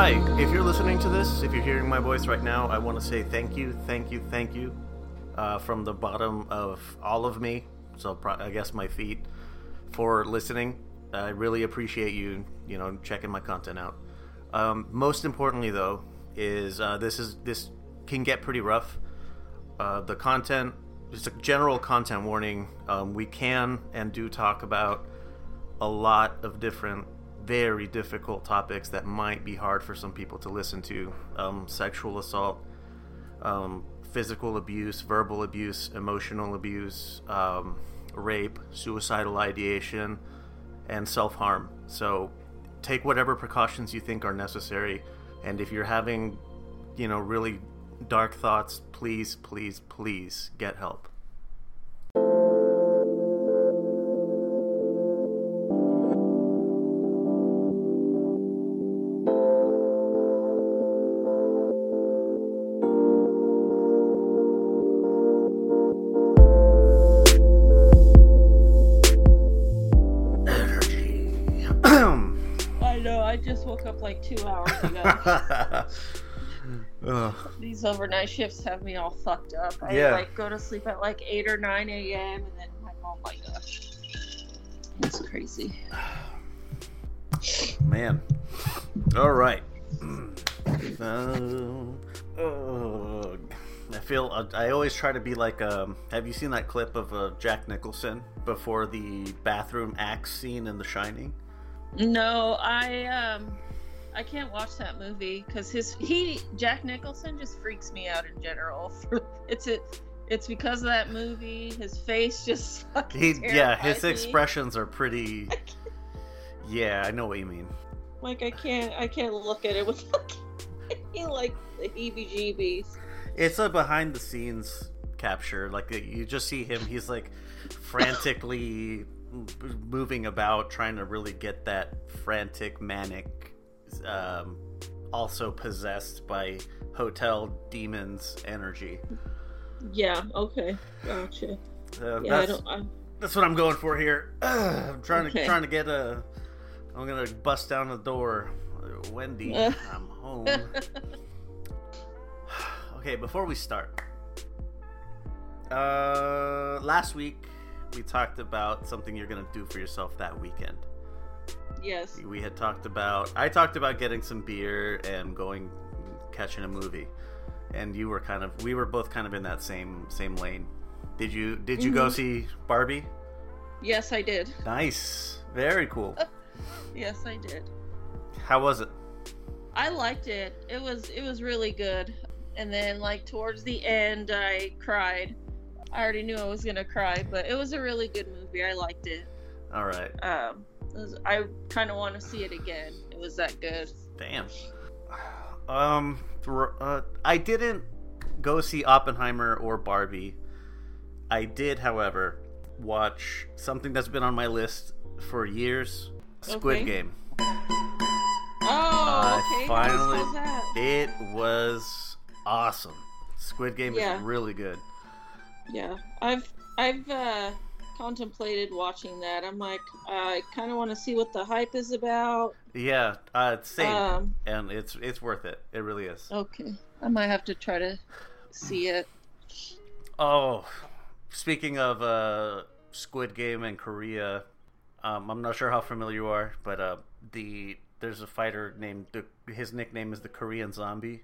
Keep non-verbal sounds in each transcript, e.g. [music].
Hi, if you're listening to this, if you're hearing my voice right now, I want to say thank you, thank you, thank you uh, from the bottom of all of me. So pro- I guess my feet for listening. I really appreciate you, you know, checking my content out. Um, most importantly, though, is uh, this is this can get pretty rough. Uh, the content, just a general content warning. Um, we can and do talk about a lot of different, very difficult topics that might be hard for some people to listen to. Um, sexual assault, um, physical abuse, verbal abuse, emotional abuse, um, rape, suicidal ideation, and self harm. So take whatever precautions you think are necessary. And if you're having, you know, really dark thoughts, please, please, please get help. These overnight shifts have me all fucked up. I Yeah. like go to sleep at like eight or nine a.m. and then I'm like, oh my gosh, it's crazy. [sighs] Man. All right. [clears throat] Uh. I feel uh, I always try to be like. Um, have you seen that clip of uh, Jack Nicholson before the bathroom axe scene in The Shining? No, I um, I can't watch that movie because his he Jack Nicholson just freaks me out in general. [laughs] it's it. It's because of that movie. His face just [laughs] He, yeah, his me. expressions are pretty. [laughs] Yeah, I know what you mean. Like I can't I can't look at it with like, like the heebie-jeebies. It's a behind the scenes capture. Like you just see him. He's like frantically moving about, trying to really get that frantic, manic, um, also possessed by hotel demons energy. Yeah. Okay. Gotcha. Uh, Yeah. I that's, don't. I, that's what I'm going for here. [clears throat] I'm trying to trying to get a. I'm gonna bust down the door. Wendy, [laughs] Uh. I'm home. [sighs] okay, before we start, uh, last week we talked about something you're gonna do for yourself that weekend. Yes. We had talked about. I talked about getting some beer and going catching a movie, and you were kind of. We were both kind of in that same same lane. Did you Did you go Mhm. see Barbie? Yes, I did. Nice, very cool. [laughs] Yes, I did. How was it? I liked it. It was it was really good. And then like towards the end, I cried. I already knew I was gonna cry, but it was a really good movie. I liked it. All right, Um, was- I kind of want to see it again. It was that good. damn. Um, uh, I didn't go see Oppenheimer or Barbie. I did, however, watch something that's been on my list for years: Squid Okay. Game. Oh, I okay. finally- How's, how's that? It was awesome. Squid Game Yeah. is really good. Yeah, I've I've uh, contemplated watching that. I'm like, I kind of want to see what the hype is about. Yeah, uh, same, Um, and it's it's worth it. It really is. okay, I might have to try to see it. Oh, speaking of uh, Squid Game and Korea, um, I'm not sure how familiar you are, but uh, the there's a fighter named the, his nickname is the Korean Zombie,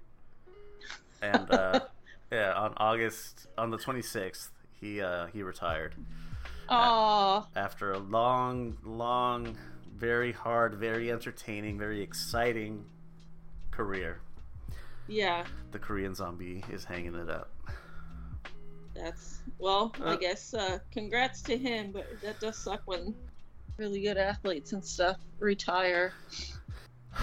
and uh, [laughs] yeah, on August on the 26th he uh, he retired Oh, after a long, long, very hard, very entertaining, very exciting career. yeah, The Korean Zombie is hanging it up. that's well. I Uh, guess uh, congrats to him, but that does suck when really good athletes and stuff retire. [sighs]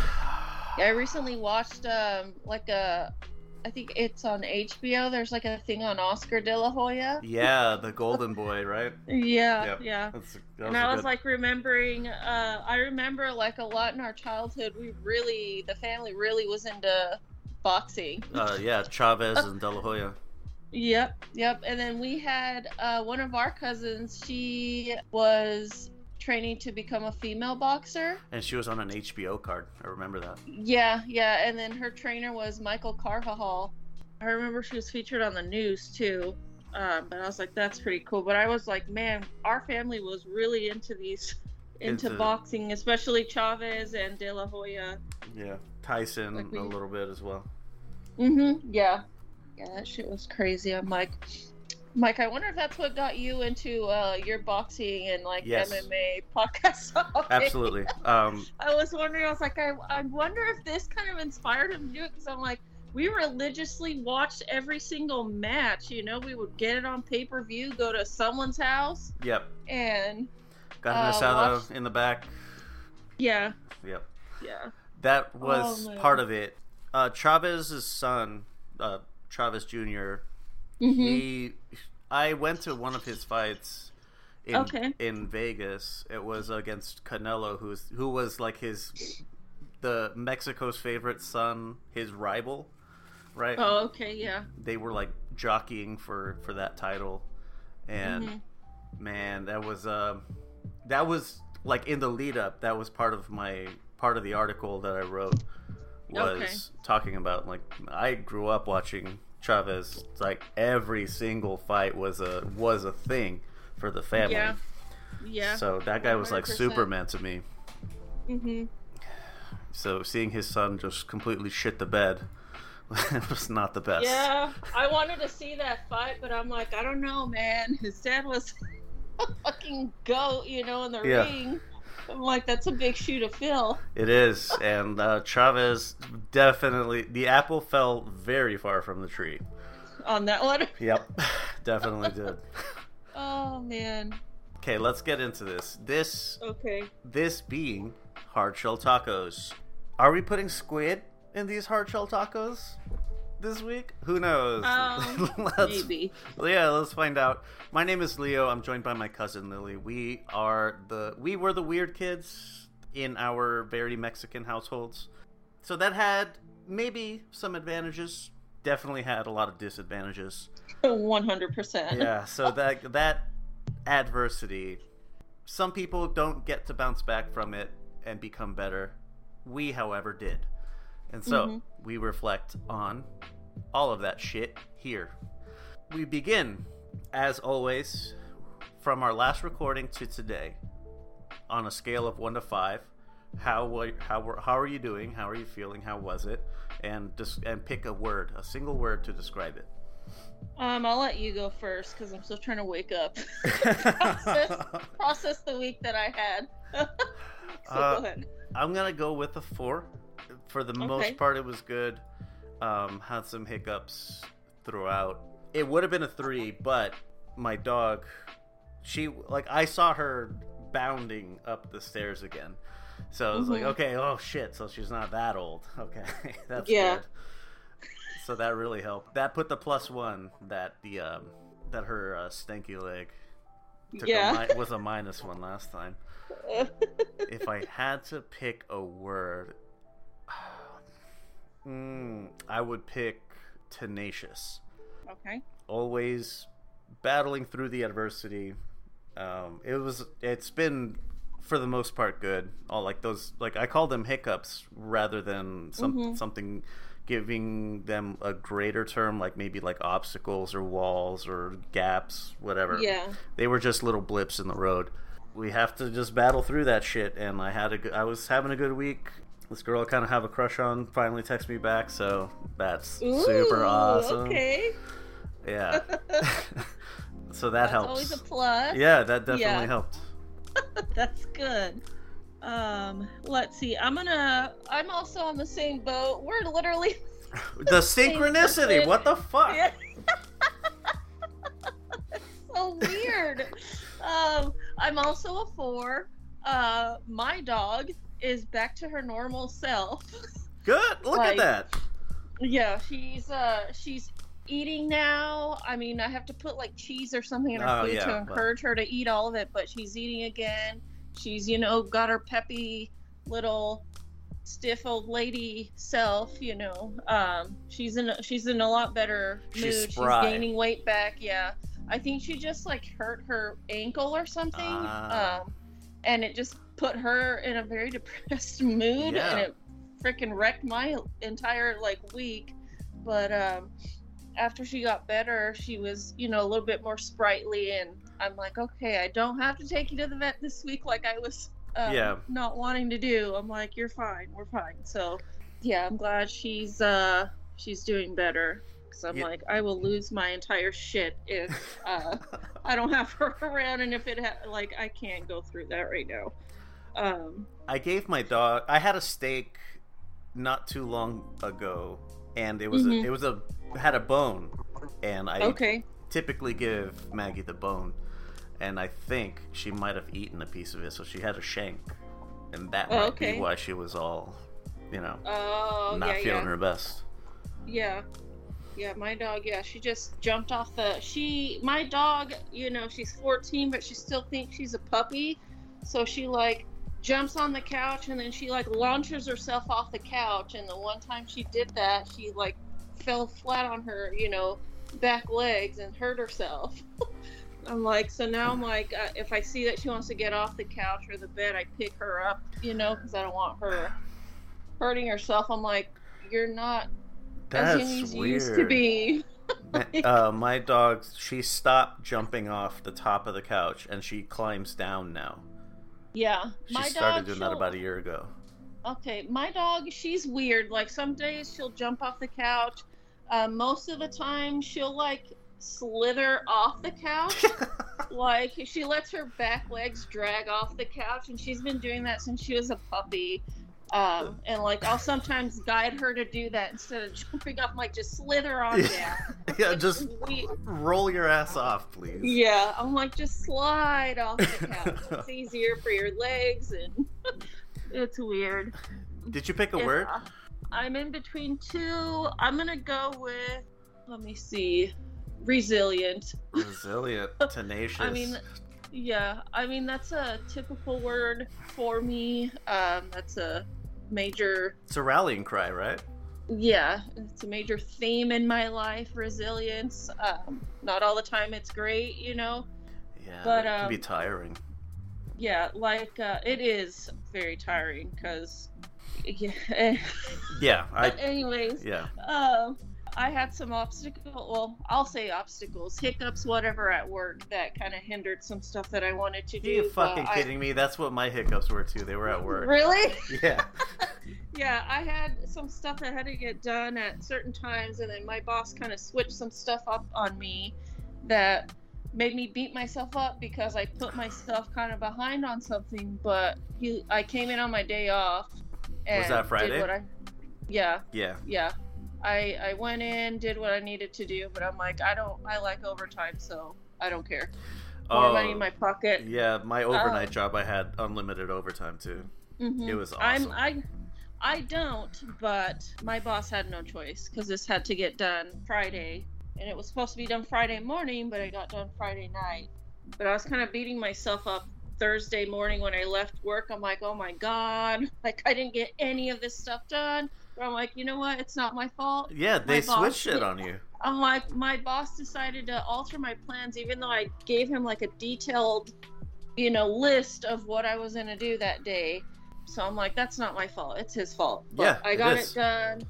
Yeah, I recently watched um like a, I think it's on HBO. There's like a thing on Oscar De La Hoya. Yeah, the Golden Boy, right? [laughs] Yeah, Yep. yeah. That's, that and I was good- like remembering, uh, I remember like a lot in our childhood. We really, the family really was into boxing. uh, yeah, Chavez and De La Hoya. Yep, yep. And then we had uh, one of our cousins. She was training to become a female boxer. And she was on an HBO card. I remember that. Yeah, yeah, and then her trainer was Michael Carvajal. I remember she was featured on the news too. Um, but I was like, that's pretty cool. But I was like, man, our family was really into these, into, Into- boxing, especially Chavez and De La Hoya. Yeah. Tyson Like we- a little bit as well. Mm-hmm. Yeah. Yeah, that shit was crazy. I'm like, Mike, I wonder if that's what got you into uh, your boxing and like Yes. MMA podcast. [laughs] Absolutely. Um, I was wondering. I was like, I, I wonder if this kind of inspired him to do it because I'm like, we religiously watched every single match. You know, we would get it on pay per view, go to someone's house, yep. and Got Uh, an asada watch- in the back. yeah, Yep. yeah. That was Oh, part of it. Uh, Chavez's son, uh, Chavez Jr. hmm He, I went to one of his fights in Okay. in Vegas. It was against Canelo, who's who was like his the Mexico's favorite son, his rival, right? Oh, okay, yeah. They were like jockeying for for that title, and Mhm. man, that was uh, that was like in the lead up. That was part of my part of the article that I wrote was Okay. talking about like I grew up watching Chavez. Like every single fight was a was a thing for the family. Yeah. Yeah. So that guy was like Superman to me. hmm So seeing his son just completely shit the bed [laughs] was not the best. Yeah, I wanted to see that fight, but I'm like, I don't know, man. His dad was [laughs] a fucking goat, you know, in the Yeah. ring. I'm like, that's a big shoe to fill. It is, and uh, Chavez definitely the apple fell very far from the tree. on that one. [laughs] Yep, definitely did. Oh man. Okay, let's get into this. This Okay. this being hard shell tacos. Are we putting squid in these hard shell tacos this week? Who knows? Um, [laughs] Let's- maybe. Yeah, let's find out. My name is Leo. I'm joined by my cousin Lily. We are the we were the weird kids in our very Mexican households. So that had maybe some advantages. Definitely had a lot of disadvantages. One hundred percent. Yeah, so that that adversity some people don't get to bounce back from it and become better. We, however, did. And so Mhm. we reflect on all of that shit here. We begin, as always, from our last recording to today, on a scale of one to five. How how were- how are you doing? How are you feeling? How was it? And just and pick a word, a single word to describe it. Um, I'll let you go first because I'm still trying to wake up. [laughs] [laughs] process, process the week that I had. [laughs] so Uh, go ahead. I'm gonna go with a four. For the Okay. most part, it was good. Um, had some hiccups throughout. It would have been a three, but my dog, she like I saw her bounding up the stairs again. So I was like, Mhm. okay, oh shit, so she's not that old. [laughs] Okay, [laughs] that's Yeah. good. So that really helped. That put the plus one that the um, that her uh, stanky leg took a Yeah. mi- was a minus one last time [laughs] if I had to pick a word, mm, I would pick tenacious. okay. Always battling through the adversity. Um, it was. It's been for the most part good. All like those. Like I call them hiccups rather than some Mhm. something giving them a greater term like maybe like obstacles or walls or gaps whatever Yeah. they were just little blips in the road. We have to just battle through that shit. And I had a good, I was having a good week. This girl I kind of have a crush on finally texted me back, so that's super awesome. Okay. Yeah. [laughs] [laughs] so that That's helps. always a plus. yeah, that definitely Yeah. helped. [laughs] That's good. Um, let's see. I'm gonna. I'm also on the same boat. We're literally. The synchronicity. What the fuck? Yeah. so weird. Um, I'm also a four. Uh, my dog is back to her normal self. Good. Look Like- at that. Yeah, she's uh she's eating now. I mean, I have to put like cheese or something in her Oh, food yeah, to but- encourage her to eat all of it, but she's eating again. She's, you know, got her peppy little stiff old lady self, you know. Um she's in a, she's in a lot better She's mood. spry. She's gaining weight back, yeah. I think she just like hurt her ankle or something. Ah. Um and it just put her in a very [laughs] depressed mood, Yeah. and it freaking wrecked my entire like week. But um, after she got better, she was you know a little bit more sprightly, and I'm like, okay, I don't have to take you to the vet this week like I was um, Yeah. not wanting to do. I'm like, you're fine, we're fine. So yeah, I'm glad she's uh she's doing better. Cause I'm Yeah. like, I will lose my entire shit if uh, [laughs] I don't have her [laughs] around, and if it ha- like I can't go through that right now. Um, I gave my dog. I had a steak not too long ago, and it was Mhm. a, it was a had a bone, and I okay, typically give Maggie the bone, and I think she might have eaten a piece of it, so she had a shank, and that Oh, might okay. be why she was all, you know, oh not yeah, feeling yeah, her best. yeah, yeah. My dog, yeah, she just jumped off the. She, my dog, you know, she's 14, but she still thinks she's a puppy, so she like jumps on the couch and then she like launches herself off the couch. And the one time she did that, she like fell flat on her, you know, back legs and hurt herself. [laughs] I'm like, so now I'm like, uh, if I see that she wants to get off the couch or the bed, I pick her up, you know, because I don't want her hurting herself. I'm like, you're not as young as you used to be. [laughs] uh, my dog, she stopped jumping off the top of the couch, and she climbs down now. Yeah, She my started dog. doing that about a year ago. Okay, my dog, she's weird. Like some days she'll jump off the couch. Uh, most of the time she'll like slither off the couch. [laughs] like she lets her back legs drag off the couch, and she's been doing that since she was a puppy. Um, and like I'll sometimes guide her to do that instead of jumping off. Like just slither on down. [laughs] yeah, It's just we- roll your ass off, please. Yeah, I'm like just slide off the [laughs] couch. it's easier for your legs, and [laughs] it's weird. Did you pick a word? I'm in between two. I'm gonna go with. Let me see. Resilient. Resilient, tenacious. I mean, yeah. I mean that's a typical word for me. Um, that's a major. it's a rallying cry, right? Yeah, it's a major theme in my life. Resilience. Um, not all the time it's great, you know. Yeah, But, it can be um, tiring. Yeah, like uh, it is very tiring because. [laughs] Yeah. Yeah, I. but anyways, Yeah, Um, I had some obstacles. Well, I'll say obstacles, hiccups, whatever at work that kind of hindered some stuff that I wanted to do. Are you fucking but I- kidding me? That's what my hiccups were too. They were at work. Really? [laughs] Yeah. [laughs] Yeah, I had some stuff that had to get done at certain times, and then my boss kind of switched some stuff up on me that made me beat myself up because I put myself kind of behind on something. But he, I came in on my day off. And was that Friday? Did what I, yeah. Yeah. yeah i i went in did what i needed to do but i'm like i don't i like overtime so i don't care more Oh, money in my pocket yeah. My overnight Um, job, I had unlimited overtime too. Mhm. It was awesome. i'm i i don't but my boss had no choice because this had to get done friday and it was supposed to be done friday morning but it got done friday night but i was kind of beating myself up thursday morning when i left work i'm like oh my god [laughs] like i didn't get any of this stuff done i'm like you know what it's not my fault Yeah, they switched it on you. I'm like, my boss decided to alter my plans, even though I gave him like a detailed, you know, list of what I was gonna do that day. So I'm like, that's not my fault. It's his fault. But Yeah, I got is. it done.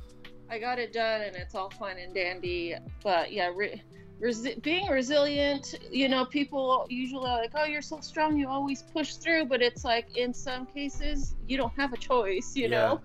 I got it done, and it's all fine and dandy. But yeah, re- resi- being resilient, you know, people usually are like, oh, you're so strong, you always push through. But it's like in some cases, you don't have a choice, you Yeah. know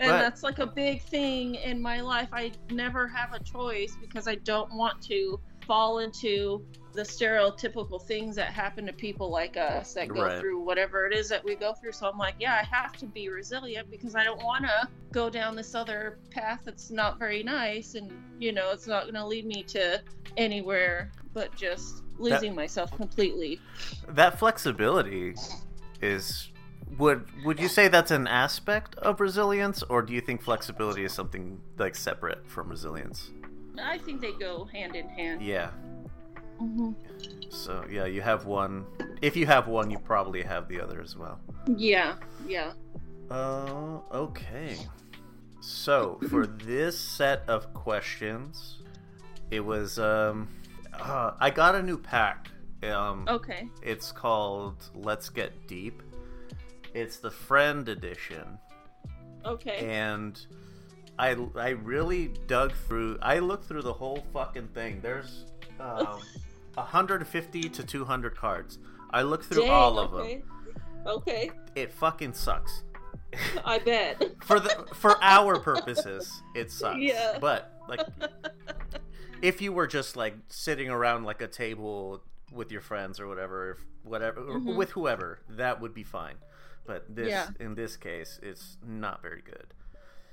and that's like a big thing in my life. I never have a choice because i don't want to fall into the stereotypical things that happen to people like us that go Right. through whatever it is that we go through. So i'm like yeah i have to be resilient because i don't want to go down this other path that's not very nice and you know it's not going to lead me to anywhere but just losing myself completely. That flexibility is would would you say that's an aspect of resilience or do you think flexibility is something like separate from resilience? i think they go hand in hand Yeah. hmm So, yeah, you have one. If you have one, you probably have the other as well. yeah yeah Uh, okay. So, for this set of questions, it was um uh, I got a new pack. Um okay it's called Let's Get Deep. It's the friend edition, Okay. and I I really dug through. I looked through the whole fucking thing. There's um, [laughs] 150 to 200 cards. I looked through Dang, all of them. okay. Okay. It fucking sucks. I bet. [laughs] for the for our purposes, it [laughs] sucks. Yeah. But like, if you were just like sitting around like a table with your friends or whatever, if whatever or Mhm. with whoever, that would be fine. But this, Yeah. in this case, it's not very good.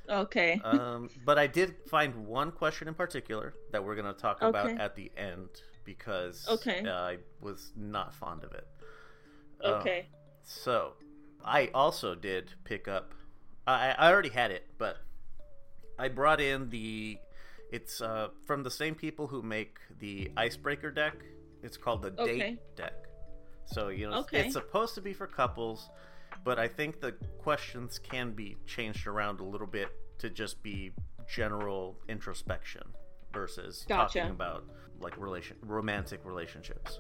Okay. Um, but I did find one question in particular that we're going to talk about at the end because Okay. uh, I was not fond of it. Um, okay. so, I also did pick up. I, I already had it, but I brought in the. It's uh, from the same people who make the icebreaker deck. It's called the Okay. date deck. So you know, Okay. it's supposed to be for couples, but I think the questions can be changed around a little bit to just be general introspection versus Gotcha. talking about like relation romantic relationships.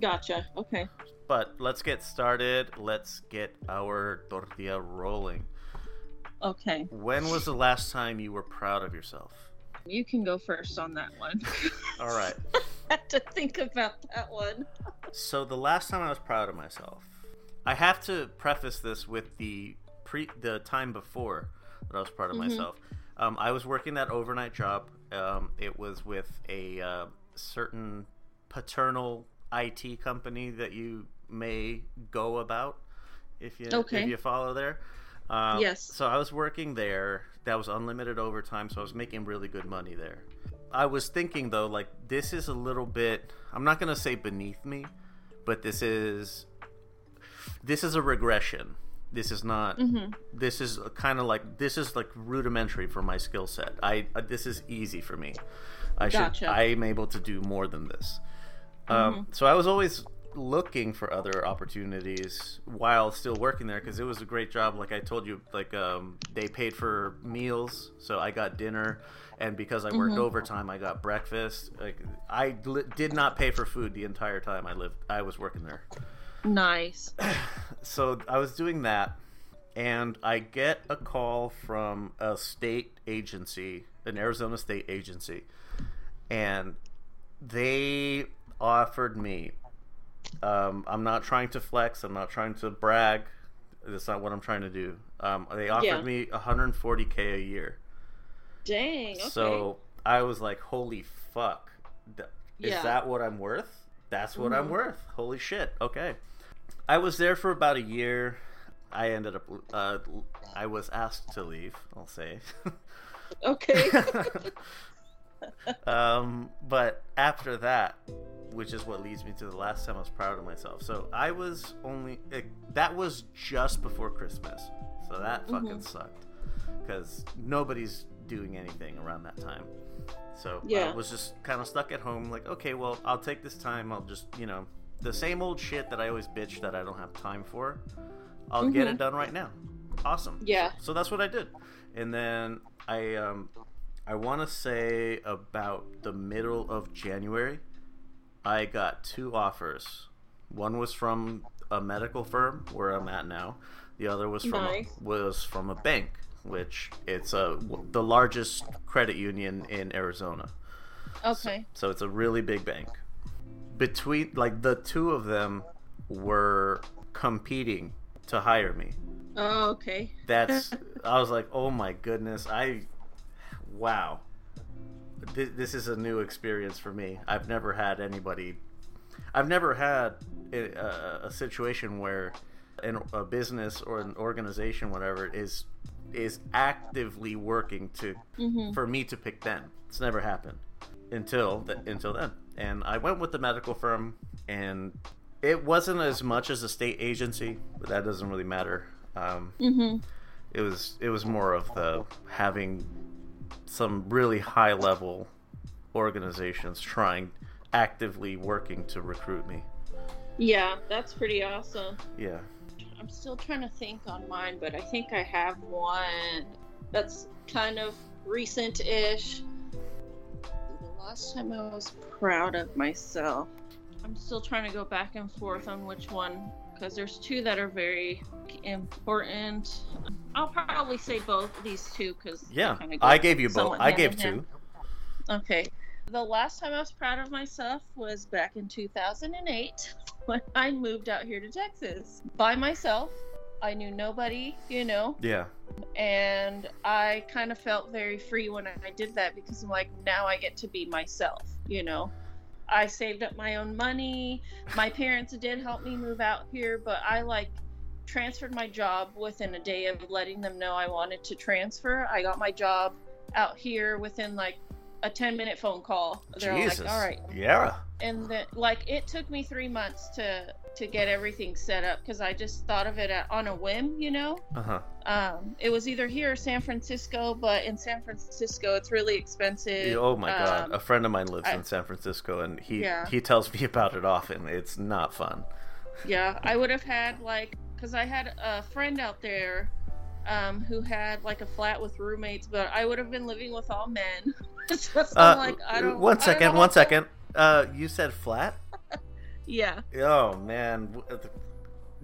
Gotcha. Okay. But let's get started. Let's get our tortilla rolling. Okay. When was the last time you were proud of yourself? You can go first on that one. [laughs] All right. [laughs] I had to think about that one. So the last time I was proud of myself, I have to preface this with the pre the time before that I was proud of Mhm. myself. Um, I was working that overnight job. Um, it was with a uh, certain paternal IT company that you may go about if you Okay. if you follow there. Um, Yes. So I was working there. That was unlimited overtime, so I was making really good money there. I was thinking though, like this is a little bit. I'm not gonna say beneath me, but this is this is a regression. This is not. Mm-hmm. This is kind of like this is like rudimentary for my skill set. I uh, this is easy for me. I should. I'm able to do more than this. Um, so I was always looking for other opportunities while still working there because it was a great job. Like I told you, like um, they paid for meals, so I got dinner, and because I worked Mhm. overtime, I got breakfast. Like I li- did not pay for food the entire time I lived. I was working there Nice. [clears throat] so I was doing that, and I get a call from a state agency, an Arizona state agency, and they offered me. Um, I'm not trying to flex. I'm not trying to brag. That's not what I'm trying to do. Um, they offered Yeah. me 140k a year. Dang. Okay. So I was like, "Holy fuck! Is Yeah. that what I'm worth? That's what I'm Mhm. worth. Holy shit! Okay." I was there for about a year. I ended up. Uh, I was asked to leave. I'll say. okay. [laughs] um, but after that, which is what leads me to the last time I was proud of myself. So I was only it, that was just before Christmas, so that fucking Mhm. sucked because nobody's doing anything around that time. So I Yeah. was just kind of stuck at home, like, okay, well, I'll take this time. I'll just, you know, the same old shit that I always bitch that I don't have time for. I'll get Mhm. it done right now. Awesome. Yeah. So that's what I did, and then I um, I want to say about the middle of January, I got two offers. One was from a medical firm where I'm at now. The other was from Nice. was from a bank, which it's a the largest credit union in Arizona. Okay. So it's a really big bank. Between like the two of them were competing to hire me. Oh, okay. That's [laughs] I was like, "Oh my goodness. I wow. Th- this is a new experience for me. I've never had anybody I've never had a, a, situation where an, a business or an organization whatever is is actively working to Mhm. for me to pick them. It's never happened until th- until then. And I went with the medical firm, and it wasn't as much as a state agency, but that doesn't really matter. Um, Mhm. it was it was more of the having some really high level organizations trying actively working to recruit me. Yeah, that's pretty awesome. Yeah. I'm still trying to think on mine, but I think I have one that's kind of recent-ish. The last time I was proud of myself. I'm still trying to go back and forth on which one because there's two that are very important. I'll probably say both these two because Yeah, I gave you both. I gave in two. hand. Okay. The last time I was proud of myself was back in 2008 [laughs] when I moved out here to Texas by myself. I knew nobody, you know, Yeah. and I kind of felt very free when I did that because I'm like, now I get to be myself, you know. I saved up my own money. My [laughs] parents did help me move out here, but I like transferred my job within a day of letting them know I wanted to transfer. I got my job out here within like a 10 minute phone call. They're all Jesus. like, all right. Yeah. And then, like, it took me three months to to get everything set up because I just thought of it on a whim, you know Uh huh. um, it was either here or San Francisco, but in San Francisco, it's really expensive. Oh my god, Um, a friend of mine lives I- in San Francisco, and he Yeah. he tells me [laughs] about it often. It's not fun. yeah, I would have had like, because I had a friend out there um, who had like a flat with roommates, but I would have been living with all men. [laughs] so I'm like, I don't. one I don't second, know [laughs] second. Uh, you said flat? [laughs] Yeah. Oh man, uh,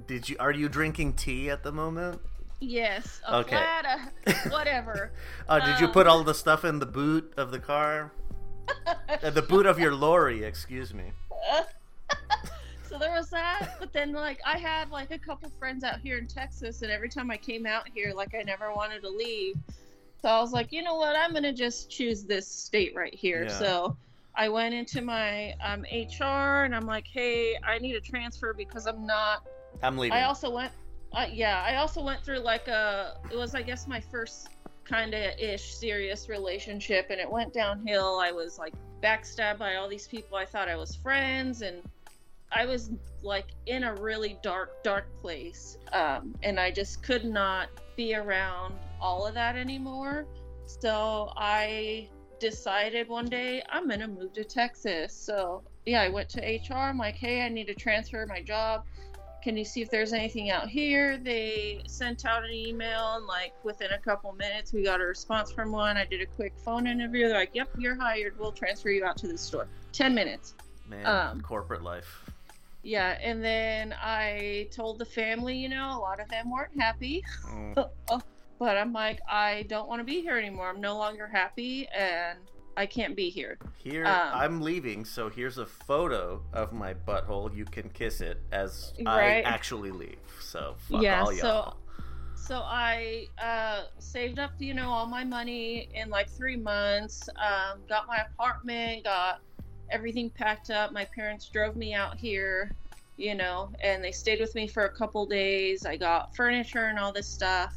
did you? Are you drinking tea at the moment? Yes. A Okay. flat. A, whatever. Uh, did you Um, put all the stuff in the boot of the car? Uh, the boot of your lorry, excuse me. So there was that but then like i had like a couple friends out here in texas and every time i came out here like i never wanted to leave. So i was like you know what? I'm gonna just choose this state right here. Yeah. so i went into my um, hr and i'm like hey i need a transfer because i'm not I'm leaving. i also went uh, yeah i also went through like a it was i guess my first kind of ish serious relationship and it went downhill. I was like backstabbed by all these people. I thought i was friends and i was like in a really dark dark place um, and i just could not be around all of that anymore so i decided one day i'm gonna move to texas so yeah i went to hr i'm like hey i need to transfer my job can you see if there's anything out here? They sent out an email, and like within a couple minutes, we got a response from one. I did a quick phone interview. They're like, "Yep, you're hired. We'll transfer you out to the store." Ten minutes. Man, um, corporate life. Yeah, and then I told the family, you know, a lot of them weren't happy, Mm. [laughs] but I'm like, I don't want to be here anymore. I'm no longer happy, and I can't be here. Here, Um, I'm leaving, so here's a photo of my butthole. You can kiss it as I actually leave. So fuck Yeah, all so-. So I uh, saved up, you know, all my money in like three months. Um, got my apartment, got everything packed up. My parents drove me out here, you know, and they stayed with me for a couple days. I got furniture and all this stuff,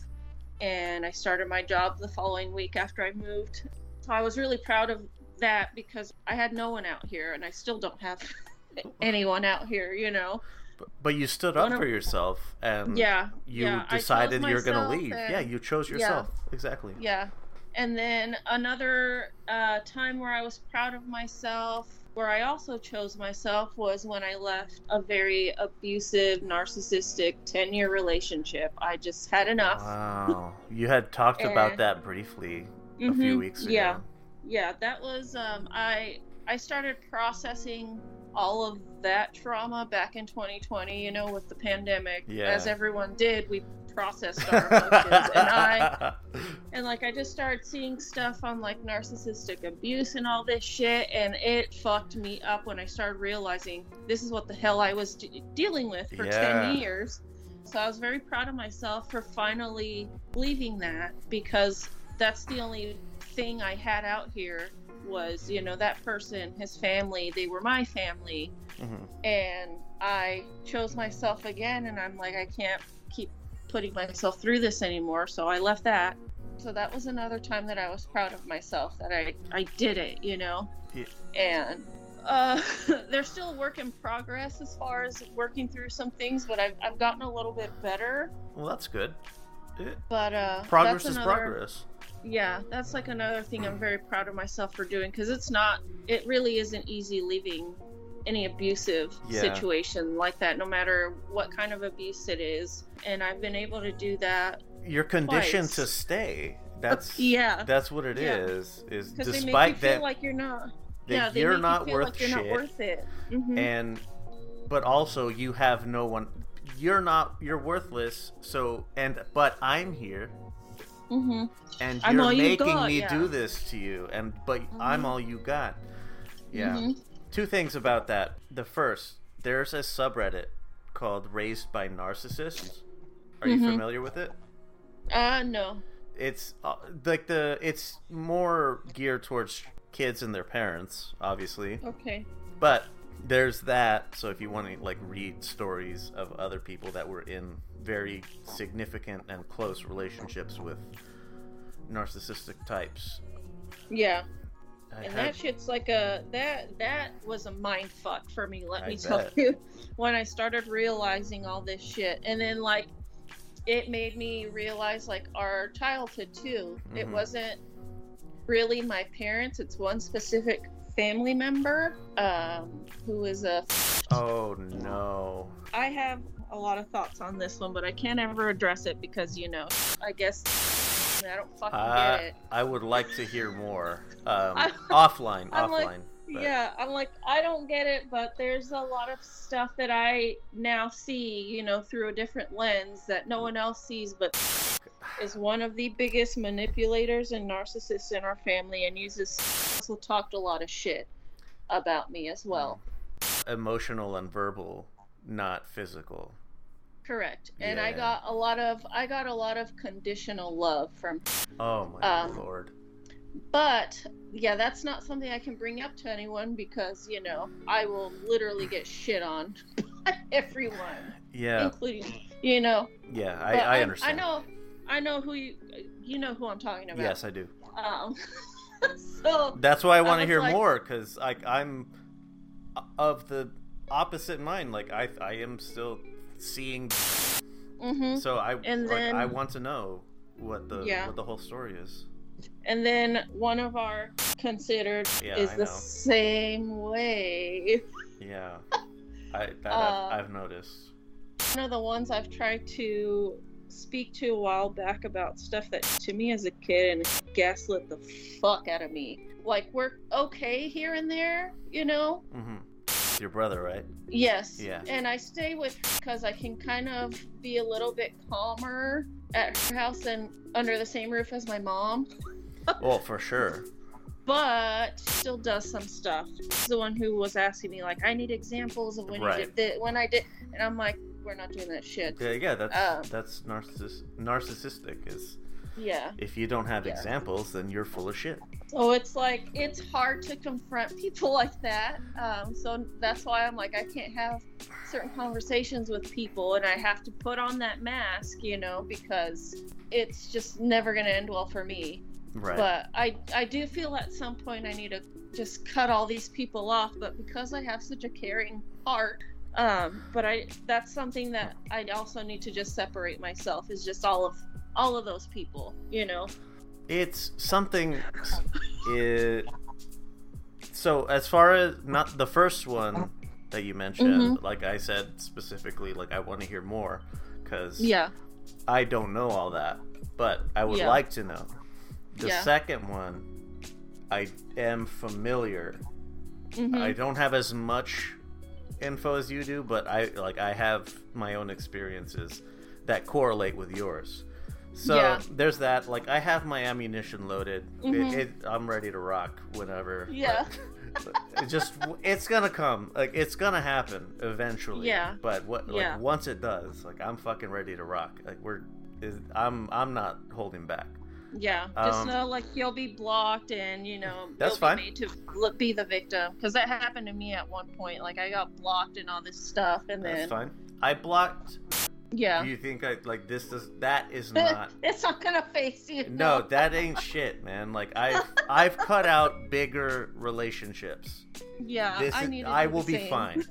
and I started my job the following week after I moved. So I was really proud of that because I had no one out here, and I still don't have [laughs] anyone out here, you know. But, but you stood up for yourself, and Yeah, you yeah, decided you're gonna leave. and- Yeah, you chose yeah. yourself. Exactly. Yeah. And then another uh, time where I was proud of myself, where I also chose myself, was when I left a very abusive, narcissistic 10 year relationship. I just had enough. Wow. you had talked about that briefly a few Mhm. weeks ago. Yeah. Yeah, that was, um, I, I started processing all of that trauma back in 2020, you know, with the pandemic. Yeah. As everyone did, we processed our [laughs] emotions. and I, [laughs] and like I just started seeing stuff on like narcissistic abuse and all this shit, and it fucked me up when I started realizing this is what the hell I was de- dealing with for Yeah. 10 years. So I was very proud of myself for finally leaving that because that's the only thing I had out here was, you know, that person, his family, they were my family. Mhm. And I chose myself again, and I'm like, I can't keep putting myself through this anymore. So I left that. So that was another time that I was proud of myself that I, I did it, you know? Yeah. And uh, [laughs] there's still a work in progress as far as working through some things, but I've, I've gotten a little bit better. Well, that's good. But uh, Progress that's is another, progress. Yeah, that's like another thing I'm very proud of myself for doing because it's not, it really isn't easy leaving any abusive Yeah. situation like that, no matter what kind of abuse it is. And I've been able to do that. You're conditioned twice. to stay. [laughs] That's Yeah. That's what it Yeah. is. Is Because they make you despite feel that, like you're not. that yeah, you're not you worth like you're shit, not worth it. Mhm. and but also you have no one. you're not you're worthless. So and but I'm here Mm-hmm. and I'm you're all you making got, me yeah. do this to you and but I'm Mhm. all you got. Yeah. Mhm. Two things about that. The first, there's a subreddit called Raised by Narcissists. Are you Mhm. familiar with it? Uh, no. It's uh, like the it's more geared towards kids and their parents, obviously. Okay. But there's that. So if you want to like read stories of other people that were in very significant and close relationships with narcissistic types, Yeah. I And had- that shit's like a that that was a mind fuck for me. Let I me tell [laughs] you, when I started realizing all this shit, and then like it made me realize like our childhood too. It Mhm. wasn't really my parents. It's one specific family member um, who is a. oh no. I have a lot of thoughts on this one, but I can't ever address it because you know, I guess I don't fucking Uh, get it. I would like to hear more. Um, [laughs] offline, I'm like- offline. but- Yeah, I'm like, I don't get it, but there's a lot of stuff that I now see, you know, through a different lens that no one else sees, but is one of the biggest manipulators and narcissists in our family and uses also talked a lot of shit about me as well. Emotional and verbal, not physical. Correct. And I got a lot of I got a lot of conditional love from Oh my Um, lord. but yeah, that's not something I can bring up to anyone because, you know, I will literally get shit on by [laughs] everyone. Yeah, including you know. yeah, I, I understand. I know, I know who you, you know who I'm talking about. Yes, I do. Um, [laughs] [laughs] so That's why I want to hear like- more because I I'm of the opposite mind. Like I I am still seeing. hmm So I And like, then- I want to know what the Yeah. what the whole story is. and then one of our considered Yeah, is I the know. same way. Yeah, I that Uh, I've, I've noticed. One of the ones I've tried to speak to a while back about stuff that to me as a kid and gaslit the fuck out of me. Like we're okay here and there, you know, Mm-hmm. Your brother, right? Yes. Yeah. And I stay with her because I can kind of be a little bit calmer at her house and under the same roof as my mom, [laughs] Well, for sure. but still does some stuff. She's the one who was asking me like, I need examples of when Right. you did this, when I did, and I'm like, we're not doing that shit. Yeah, yeah. That's Um, that's narcissis- narcissistic. Is Yeah. if you don't have Yeah. examples, then you're full of shit. So it's like it's hard to confront people [laughs] like that. Um, so that's why I'm like I can't have certain conversations with people, and I have to put on that mask, you know, because it's just never gonna end well for me. Right. But I I do feel at some point I need to just cut all these people off. But because I have such a caring heart, um, but I that's something that I also need to just separate myself. Is just all of all of those people, you know. it's something it, so as far as not the first one that you mentioned Mhm. like i said specifically like i want to hear more because Yeah. i don't know all that but i would Yeah. like to know the Yeah. second one i am familiar Mhm. i don't have as much info as you do but i like i have my own experiences that correlate with yours so Yeah. there's that like i have my ammunition loaded Mhm. it, it, i'm ready to rock whenever Yeah. [laughs] it just it's gonna come like it's gonna happen eventually Yeah. but what like Yeah. once it does like i'm fucking ready to rock like we're is i'm i'm not holding back Yeah, just Um, know like you'll be blocked, and you know That's fine. be made to be the victim because that happened to me at one point. Like I got blocked and all this stuff, and then that's then fine i blocked yeah, do you think i like this does that is [laughs] not it's not gonna face you. No, that ain't shit, man. Like I've [laughs] I've cut out bigger relationships. yeah, This I is, need. I will be fine.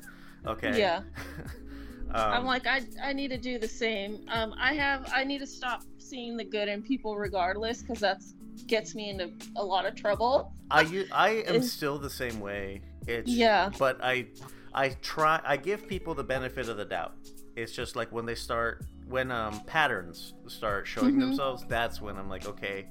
Okay. Yeah, [laughs] um, I'm like I I need to do the same. Um, I have I need to stop seeing the good in people regardless because that's gets me into a lot of trouble. I I [laughs] am still the same way. It's Yeah. But I I try I give people the benefit of the doubt. It's just like when they start when um patterns start showing Mhm. themselves, that's when I'm like, okay,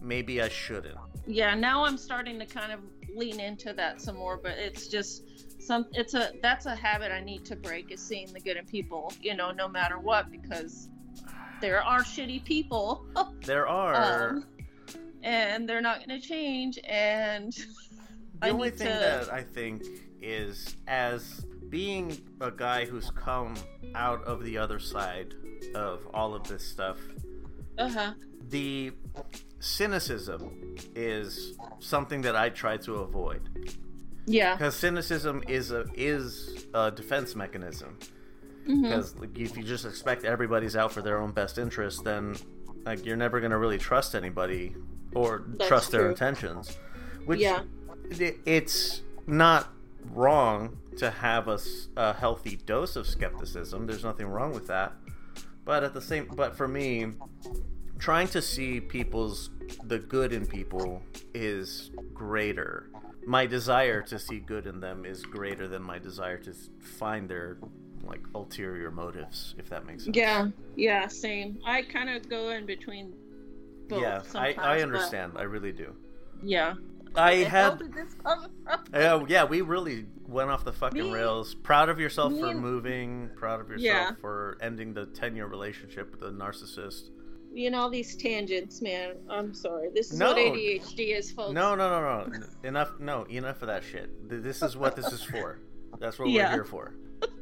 maybe I shouldn't. Yeah, now I'm starting to kind of lean into that some more. But it's just some. It's a that's a habit I need to break is seeing the good in people. You know, no matter what, because there are shitty people. [laughs] There are. um, and they're not going to change. And [laughs] the I only thing to- that I think is as being a guy who's come out of the other side of all of this stuff, uh huh. the cynicism is something that I try to avoid Yeah. because cynicism is a is a defense mechanism. hmm Because like, if you just expect everybody's out for their own best interest, then like you're never gonna really trust anybody or That's trust their intentions. Which Yeah. it, it's not wrong to have a, a healthy dose of skepticism. There's nothing wrong with that. But at the same, but for me, trying to see people's the good in people is greater. My desire to see good in them is greater than my desire to find their like ulterior motives, if that makes sense. Yeah. Yeah. Same. I kind of go in between both. yeah, I, I but- understand. I really do. Yeah. I The had? [laughs] Oh yeah, we really went off the fucking Me- rails. Proud of yourself me for moving. Proud of yourself Yeah. for ending the ten-year relationship with the narcissist. You know these tangents, man. I'm sorry. This is No. what ADHD is, folks. No, no, no, no. Enough. No, enough of that shit. This is what this is for. That's what Yeah. we're here for. [laughs]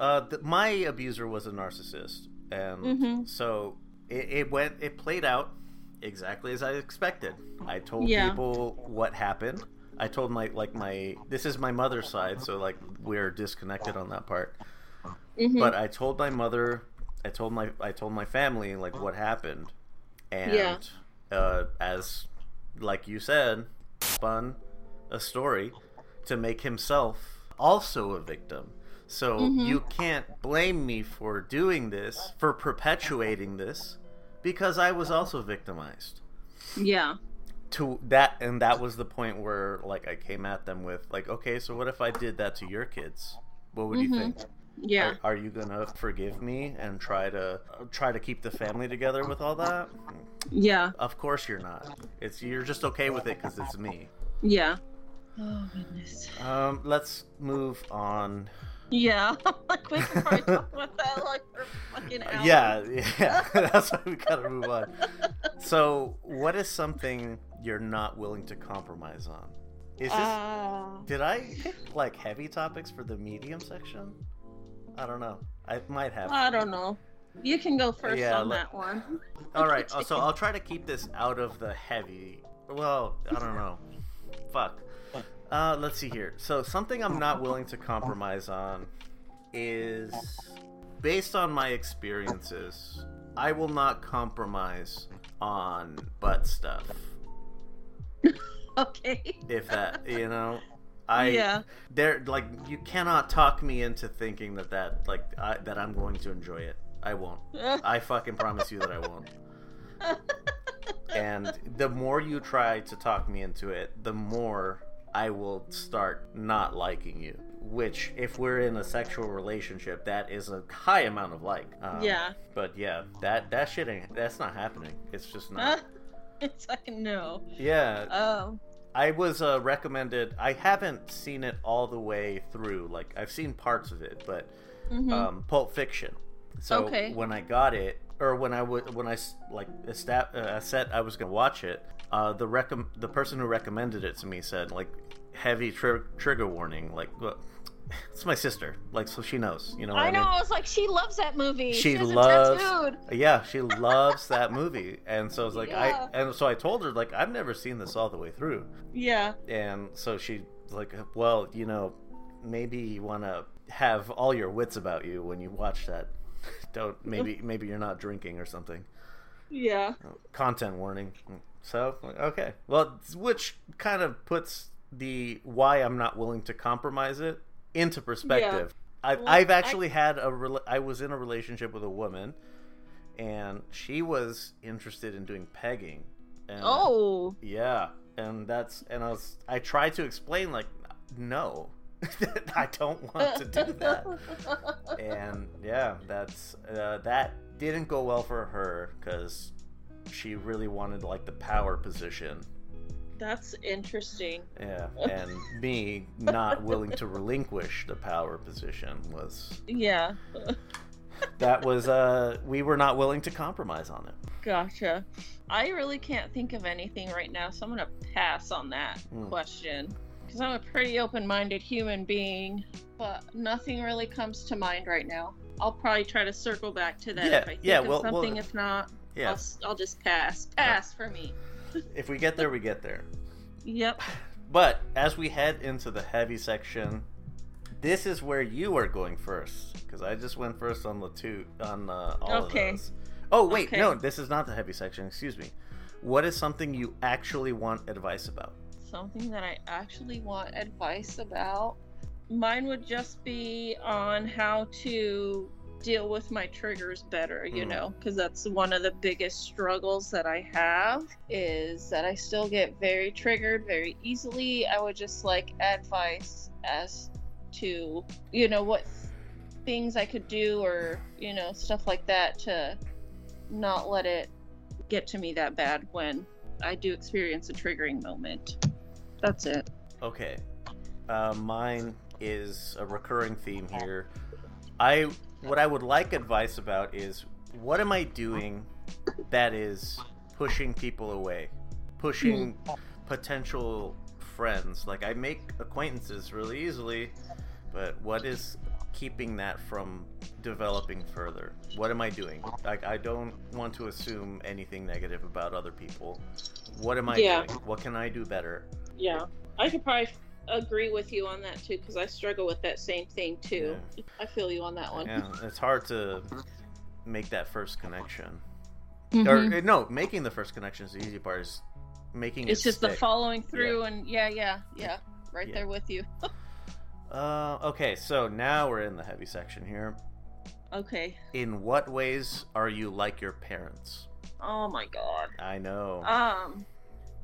Uh, th- my abuser was a narcissist, and Mhm. so it, it went. It played out exactly as I expected. I told Yeah. people what happened. I told my like my this is my mother's side, so like we're disconnected on that part. Mhm. but I told my mother, I told my I told my family like what happened, and Yeah. uh, as like you said, spun a story to make himself also a victim. So Mhm. you can't blame me for doing this, for perpetuating this, because I was also victimized. yeah. To that, and that was the point where like I came at them with like, okay, so what if I did that to your kids? What would you Mhm. think? Yeah. Are, are you gonna forgive me and try to try to keep the family together with all that? Yeah. Of course you're not. It's you're just okay with it because it's me. Yeah. Oh goodness. Um, let's move on. Yeah. [laughs] like we can probably talk about that like for fucking hours. Yeah, [laughs] yeah. [laughs] That's why we gotta move on. So, what is something you're not willing to compromise on? Is this? Uh, did I pick like heavy topics for the medium section? I don't know. I might have. I don't know. You can go first Yeah, on let- that one. [laughs] All right, [laughs] so I'll try to keep this out of the heavy. Well, I don't know. Fuck. Uh, let's see here. So something I'm not willing to compromise on is based on my experiences. I will not compromise on butt stuff. [laughs] Okay. If that, you know, I yeah. there like you cannot talk me into thinking that that like I, that I'm going to enjoy it. I won't. [laughs] I fucking promise you that I won't. And the more you try to talk me into it, the more I will start not liking you. Which, if we're in a sexual relationship, that is a high amount of like. Um, Yeah. But yeah, that that shit ain't. That's not happening. It's just not. [laughs] it's like no. Yeah, Oh. I was uh, recommended. I haven't seen it all the way through. Like I've seen parts of it, but mhm. um, Pulp Fiction. So Okay. when I got it, or when I was, when I like esta- uh, said I was gonna watch it, uh, the recom- the person who recommended it to me said like heavy tr- trigger warning. Like well, it's my sister, like so she knows. You know. What I, I know. mean? I was like, she loves that movie. She it loves- [laughs] Yeah, she loves that movie, and so I was like, Yeah. I and so I told her like I've never seen this all the way through. Yeah. and so she like well you know maybe you want to have all your wits about you when you watch that don't maybe [laughs] maybe you're not drinking or something Yeah. content warning so okay well which kind of puts the why i'm not willing to compromise it into perspective. I've, Well, I've I- actually had a rela- i was in a relationship with a woman and she was interested in doing pegging and Oh. yeah, and that's and I was I tried to explain like no, [laughs] I don't want to do that, and yeah, that's uh, that didn't go well for her because she really wanted like the power position, That's interesting. Yeah, and me not willing to relinquish the power position was Yeah. that was uh we were not willing to compromise on it. Gotcha. I really can't think of anything right now, so I'm gonna pass on that Hmm. question. Because I'm a pretty open minded human being, but nothing really comes to mind right now. I'll probably try to circle back to that Yeah, if I think yeah, of well- well- something. if not, I'll, Yeah, s- I'll just pass. Pass for me. If we get there, we get there. Yep. But as we head into the heavy section, this is where you are going first because I just went first on the two on uh, all Okay. of those. Oh wait, Okay. no, this is not the heavy section. Excuse me. What is something you actually want advice about? Something that I actually want advice about. Mine would just be on how to deal with my triggers better, you Mhm. know, because that's one of the biggest struggles that I have is that I still get very triggered very easily. I would just like advice as to, you know, what things I could do or, you know, stuff like that to not let it get to me that bad when I do experience a triggering moment. That's it. Okay. Uh, mine is a recurring theme here. I what I would like advice about is what am I doing that is pushing people away, pushing hmm. potential friends. Like I make acquaintances really easily, but what is keeping that from developing further? What am I doing? Like I don't want to assume anything negative about other people. What am I Yeah. doing? What can I do better? Yeah. I could probably agree with you on that too because I struggle with that same thing too. I feel you on that one. Yeah, it's hard to make that first connection. Mhm. Or uh, no, making the first connection is the easy part. Is making it's it just the following through and yeah, yeah, yeah. Right Yeah. there with you. [laughs] Uh, okay, so now we're in the heavy section here. Okay. In what ways are you like your parents? Oh my god. I know. Um,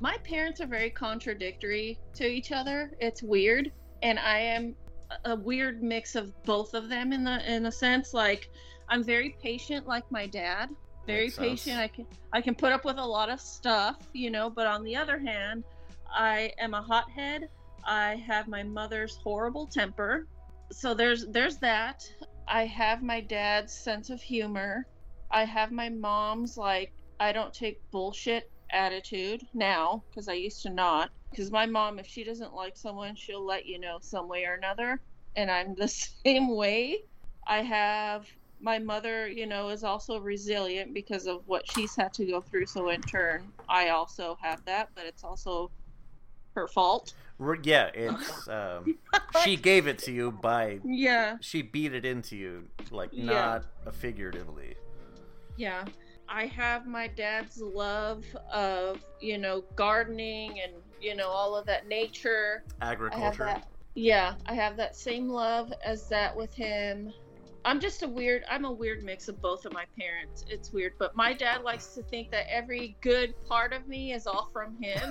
my parents are very contradictory to each other. It's weird, and I am a- weird mix of both of them in the in a sense. Like, I'm very patient, like my dad. Very Makes sense. patient. I can I can put up with a lot of stuff, you know. But on the other hand, I am a hothead. I have my mother's horrible temper. So there's there's that. I have my dad's sense of humor. I have my mom's like I don't take bullshit attitude now because I used to not. Because my mom, if she doesn't like someone, she'll let you know some way or another. And I'm the [laughs] same way. I have my mother, you know, is also resilient because of what she's had to go through. So in turn, I also have that, but it's also her fault. Yeah, it's um, [laughs] she gave it to you by Yeah. she beat it into you, like Yeah. not figuratively. Yeah. I have my dad's love of, you know, gardening and, you know, all of that nature. I have Agriculture. that. Yeah, I have that same love as that with him. I'm just a weird I'm a weird mix of both of my parents. It's weird, but my dad likes to think that every good part of me is all from him. [laughs] [laughs]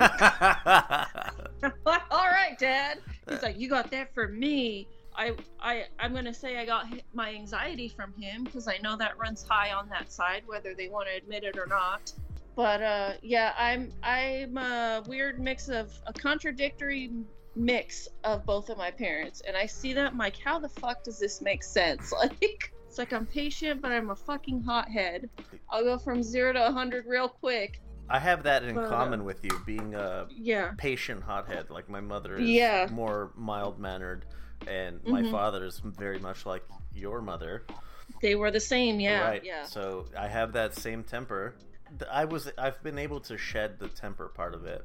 all right, dad. He's like, "You got that for me." I I I'm going to say I got my anxiety from him because I know that runs high on that side whether they want to admit it or not. But uh yeah, I'm I'm a weird mix of a contradictory mix of both of my parents and I see that I'm like how the fuck does this make sense? [laughs] Like it's like I'm patient but I'm a fucking hothead. I'll go from 0 to 100 real quick. I have that in But, uh, common with you, being a Yeah. patient hothead. Like my mother is Yeah. more mild mannered, and my Mhm. father is very much like your mother. They were the same, yeah. right. Yeah. So I have that same temper. I was I've been able to shed the temper part of it.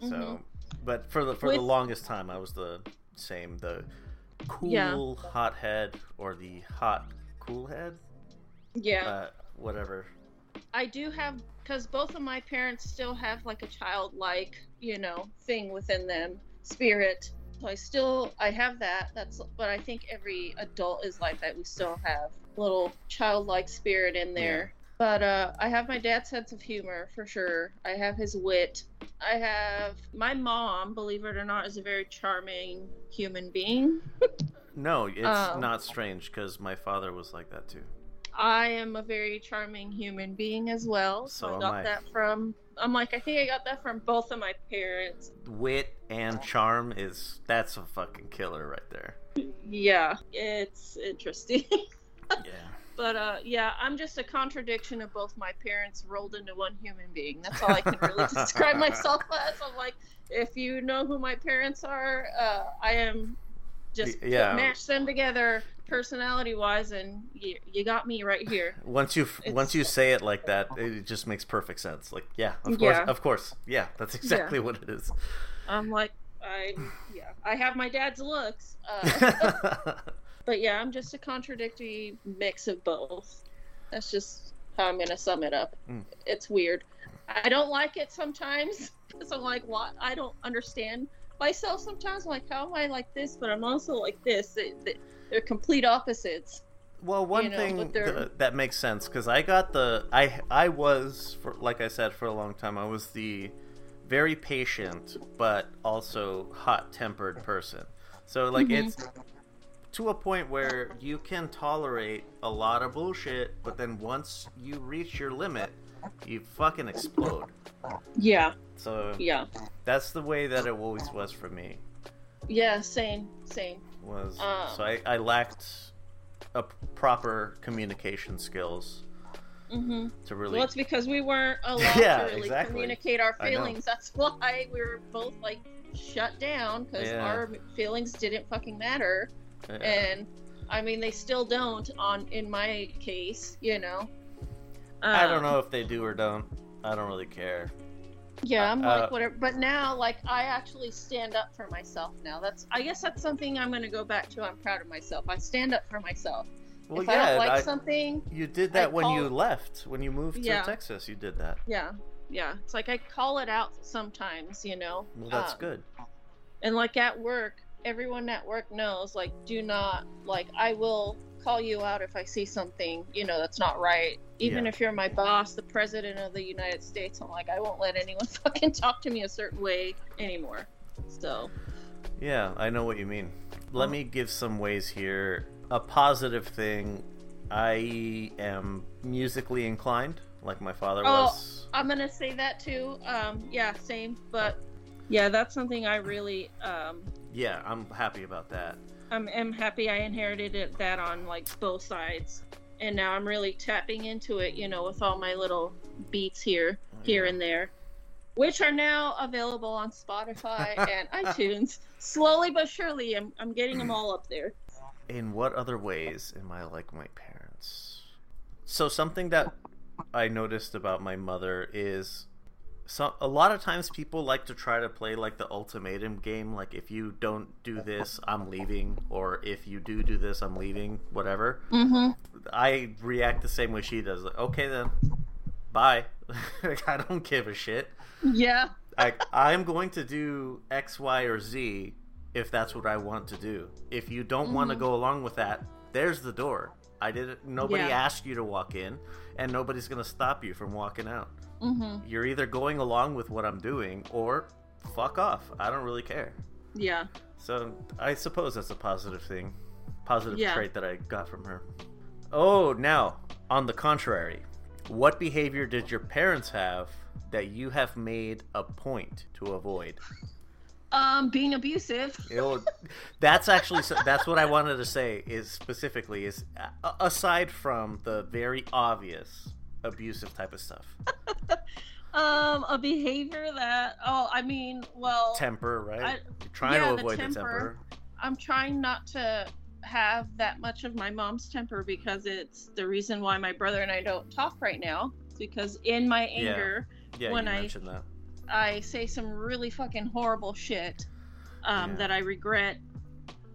So, Mhm. but for the for the longest time, I was the same the cool Yeah. hothead or the hot cool head. Yeah. Uh, whatever. I do have because both of my parents still have like a childlike, you know, thing within them, spirit. So I still I have that. That's but I think every adult is like that. We still have little childlike spirit in there. But uh, I have my dad's sense of humor for sure. I have his wit. I have my mom, believe it or not, is a very charming human being. [laughs] No, it's Oh. not strange because my father was like that too. I am a very charming human being as well. So, So I got I. that from I'm like, I think I got that from both of my parents. Wit and charm is that's a fucking killer right there. Yeah, it's interesting. [laughs] Yeah. but uh, yeah, I'm just a contradiction of both my parents rolled into one human being. That's all I can really [laughs] describe myself as. I'm like, if you know who my parents are, uh, I am just yeah. mash them together personality wise, and you, you got me right here. [sighs] Once you It's- once you say it like that, it just makes perfect sense. Like, yeah, of course, Yeah. of course, yeah, that's exactly what it is. I'm like, I yeah, I have my dad's looks. Uh, [laughs] But yeah, I'm just a contradictory mix of both. That's just how I'm gonna sum it up. Mm. It's weird. I don't like it sometimes [laughs] because I'm like, what? I don't understand myself sometimes. I'm like, how am I like this? But I'm also like this. They, they, they're complete opposites. Well, one You know, thing th- that makes sense because I got the I I was for like I said for a long time I was the very patient but also hot tempered person. So like Mhm. it's to a point where you can tolerate a lot of bullshit, but then once you reach your limit, you fucking explode. Yeah, So yeah, that's the way that it always was for me. yeah. Same, same. Was Um. so I, I lacked a proper communication skills mm-hmm. to really Well, it's because we weren't [laughs] allowed Yeah, to really exactly. communicate our feelings. That's why we were both like shut down because Yeah. our feelings didn't fucking matter. Yeah. and I mean they still don't on in my case, you know. I don't Um, know if they do or don't. I don't really care. Yeah, I'm Uh, like whatever. But now, like I actually stand up for myself now. That's I guess that's something I'm gonna go back to. I'm proud of myself. I stand up for myself. Well, if yeah, I don't like I- something, you did that I when you left. When you moved Yeah. to Texas, you did that. yeah, yeah. It's like I call it out sometimes, you know. Well, that's Um, good. And like at work, everyone at work knows like do not like I will call you out if I see something, you know, that's not right. Even Yeah. if you're my boss, the president of the United States, I'm like I won't let anyone [laughs] fucking talk to me a certain way anymore. So, Yeah, I know what you mean. Let me give some ways here. A positive thing. I am musically inclined, like my father Oh. was. I'm going to say that too. Um yeah, same, but yeah, that's something I really um Yeah, I'm happy about that. I'm, am happy I inherited it, that on like both sides, and now I'm really tapping into it. You know, with all my little beats here, oh, here Yeah. and there, which are now available on Spotify [laughs] and iTunes. Slowly but surely, I'm I'm getting them all up there. In what other ways am I like my parents? So something that I noticed about my mother is so a lot of times people like to try to play like the ultimatum game like if you don't do this I'm leaving or if you do do this I'm leaving whatever. Mm-hmm. I react the same way she does. Like, okay then. Bye. [laughs] like, I don't give a shit. Yeah. Like I'm going to do X, Y, or Z if that's what I want to do. If you don't want to go along with that, there's the door. I didn't. Nobody Yeah. asked you to walk in, and nobody's gonna stop you from walking out. Mm-hmm. You're either going along with what I'm doing, or fuck off. I don't really care. Yeah. So I suppose that's a positive thing, positive Yeah. trait that I got from her. Oh, now on the contrary, what behavior did your parents have that you have made a point to avoid? Um, being abusive. [laughs] It'll- that's actually that's what I wanted to say is specifically is aside from the very obvious abusive type of stuff, [laughs] Um, a behavior that oh, I mean, well, temper, right? I- You're trying yeah, to avoid the temper. temper. I'm trying not to have that much of my mom's temper because it's the reason why my brother and I don't talk right now. Because in my anger, Yeah, when you I- that. I say some really fucking horrible shit um, Yeah. that I regret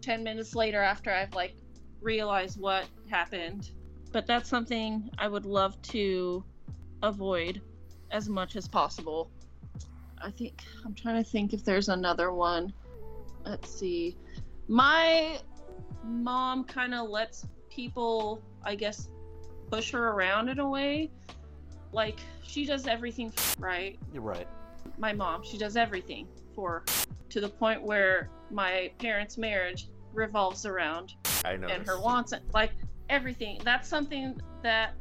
10 minutes later after I've like realized what happened. But that's something I would love to avoid as much as possible. I think I'm trying to think if there's another one. Let's see. My mom kind of lets people, I guess, push her around in a way. Like she does everything right You're right. my mom. She does everything for her, to the point where my parents' marriage revolves around I know. and her wants and like everything. That's something that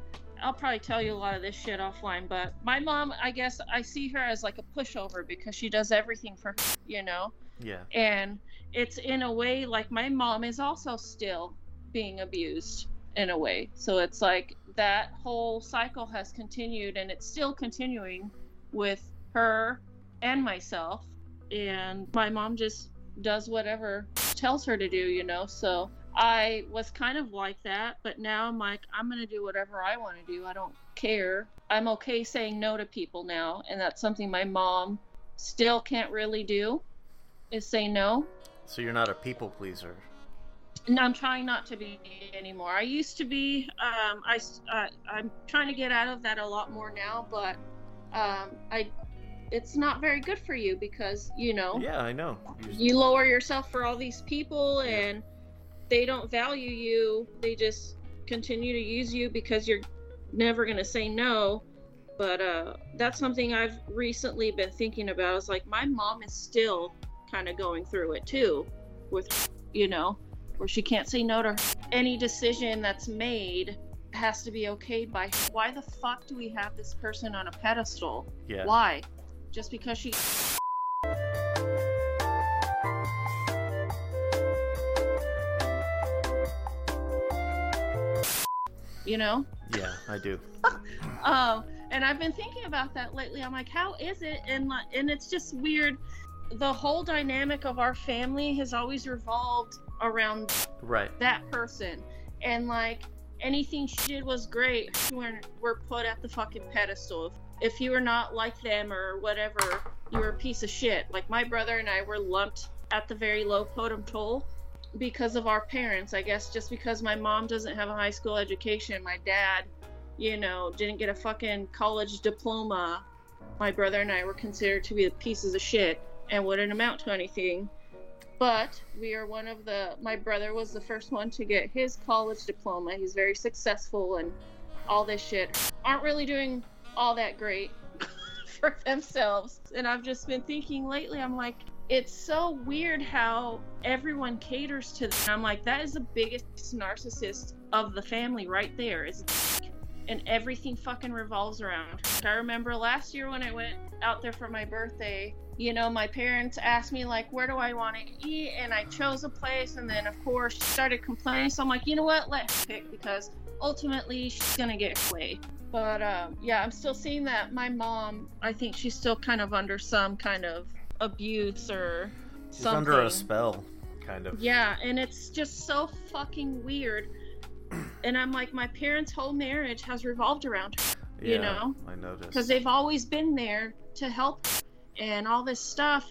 I'll probably tell you a lot of this shit offline, but my mom, I guess I see her as like a pushover because she does everything for her, you know? Yeah. And it's in a way like my mom is also still being abused in a way. So it's like that whole cycle has continued and it's still continuing with her and myself. And my mom just does whatever tells her to do, you know? So I was kind of like that, but now I'm like, I'm going to do whatever I want to do. I don't care. I'm okay saying no to people now. And that's something my mom still can't really do is say no. So you're not a people pleaser. No, I'm trying not to be anymore. I used to be. Um, I uh, I'm trying to get out of that a lot more now, but um, I it's not very good for you because you know Yeah, I know. You- you lower yourself for all these people and they don't value you. They just continue to use you because you're never going to say no. But uh, that's something I've recently been thinking about. Is like my mom is still kind of going through it too, with you know, where she can't say no to any decision that's made has to be okayed by. Why the fuck do we have this person on a pedestal? yeah. Why? Just because she you know? Yeah, I do. [laughs] Um, and I've been thinking about that lately. I'm like, how is it? And like, and it's just weird. The whole dynamic of our family has always revolved around Right. that person, and like anything she did was great. We're, we're put at the fucking pedestal. If you were not like them or whatever, you were a piece of shit. Like my brother and I were lumped at the very low totem pole because of our parents. I guess just because my mom doesn't have a high school education, my dad, you know, didn't get a fucking college diploma. My brother and I were considered to be pieces of shit and wouldn't amount to anything. But we are one of the. My brother was the first one to get his college diploma. He's very successful and all this shit. Aren't really doing all that great [laughs] for themselves. And I've just been thinking lately, I'm like, it's so weird how everyone caters to them. I'm like, that is the biggest narcissist of the family right there. Is and everything fucking revolves around. I remember last year when I went out there for my birthday, you know, my parents asked me like, where do I want to eat? And I chose a place, and then of course she started complaining. So I'm like, you know what? Let her pick because ultimately she's gonna get her way. But um, yeah, I'm still seeing that. My mom, I think she's still kind of under some kind of abuse or She's something. under a spell, kind of. Yeah, and it's just so fucking weird. [clears throat] And I'm like, my parents' whole marriage has revolved around her you know? I noticed. because they've always been there to help and all this stuff.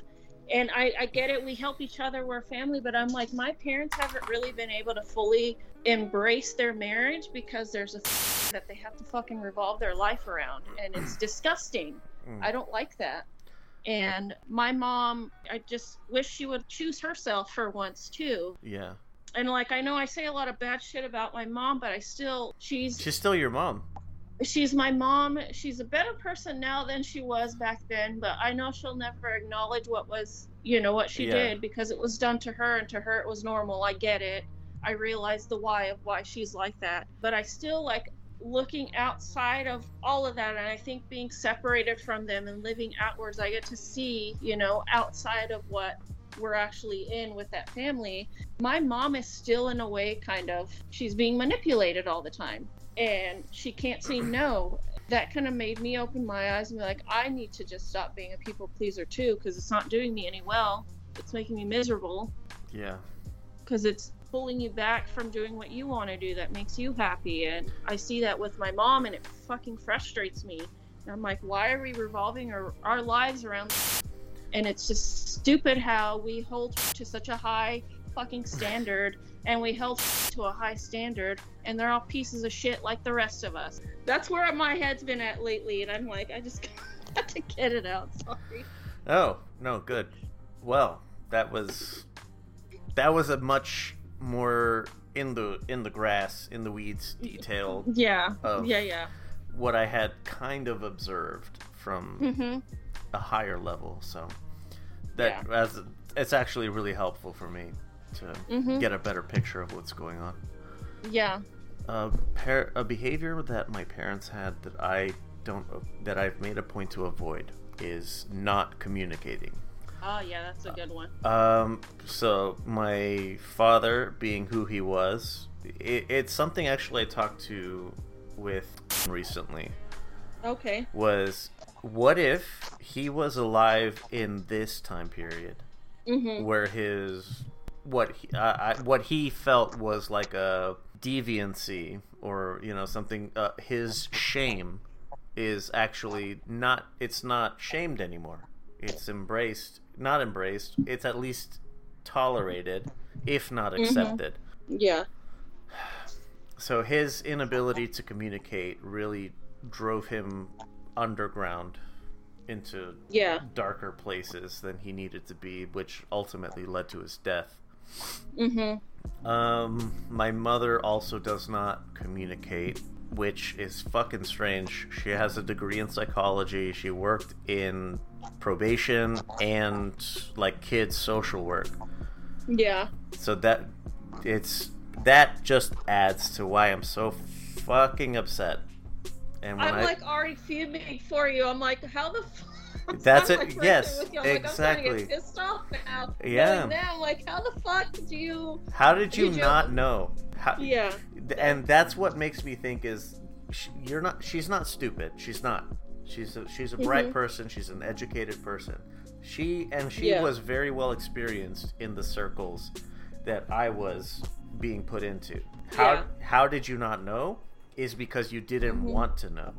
And I, I get it, we help each other, we're family, but I'm like, my parents haven't really been able to fully embrace their marriage because there's a thing that they have to fucking revolve their life around. And it's [clears throat] disgusting. Mm. I don't like that. And my mom, I just wish she would choose herself for once too. Yeah. And like, I know I say a lot of bad shit about my mom, but I still, she's She's still your mom. she's my mom. She's a better person now than she was back then, but I know she'll never acknowledge what was, you know, what she Yeah. did because it was done to her and to her it was normal. I get it. I realize the why of why she's like that. But I still like looking outside of all of that and I think being separated from them and living outwards, I get to see, you know, outside of what we're actually in with that family. My mom is still in a way kind of she's being manipulated all the time and she can't say no. That kind of made me open my eyes and be like, I need to just stop being a people pleaser too, because it's not doing me any well. It's making me miserable Yeah. because it's pulling you back from doing what you want to do that makes you happy. And I see that with my mom, and it fucking frustrates me. And I'm like, why are we revolving our, our lives around? And it's just stupid how we hold to such a high fucking standard and we held to a high standard and they're all pieces of shit like the rest of us. That's where my head's been at lately and I'm like I just [laughs] got to get it out. Sorry. Oh no, good. Well, that was that was a much more in the in the grass, in the weeds detail Yeah. Yeah, yeah. what I had kind of observed from Mhm. a higher level. So that as it's actually really helpful for me to Mhm. get a better picture of what's going on. Yeah. a, par- a behavior that my parents had that I don't that I've made a point to avoid is not communicating. Oh yeah, that's a good one. Um, so my father, being who he was, it, it's something actually I talked to with recently. Okay. Was what if he was alive in this time period, Mm-hmm. where his what he, uh, I, what he felt was like a deviancy or you know something uh, his shame is actually not it's not shamed anymore it's embraced not embraced it's at least tolerated if not accepted Yeah. so his inability to communicate really drove him underground into Yeah. darker places than he needed to be which ultimately led to his death Mm-hmm. Um, my mother also does not communicate, which is fucking strange. She has a degree in psychology. She worked in probation and like kids social work. Yeah. So that it's that just adds to why I'm so fucking upset. And I'm I like already fuming for you. I'm like, how the. [laughs] That's it, yes, you. I'm like, I'm exactly. get pissed off now. Yeah. Knowing like, how the fuck did you? how did you Did you- not know? How, Yeah. And that's what makes me think is sh- you're not she's not stupid she's not she's a, she's a bright Mhm. person she's an educated person she and she Yeah. was very well experienced in the circles that I was being put into how Yeah. how did you not know is because you didn't Mhm. want to know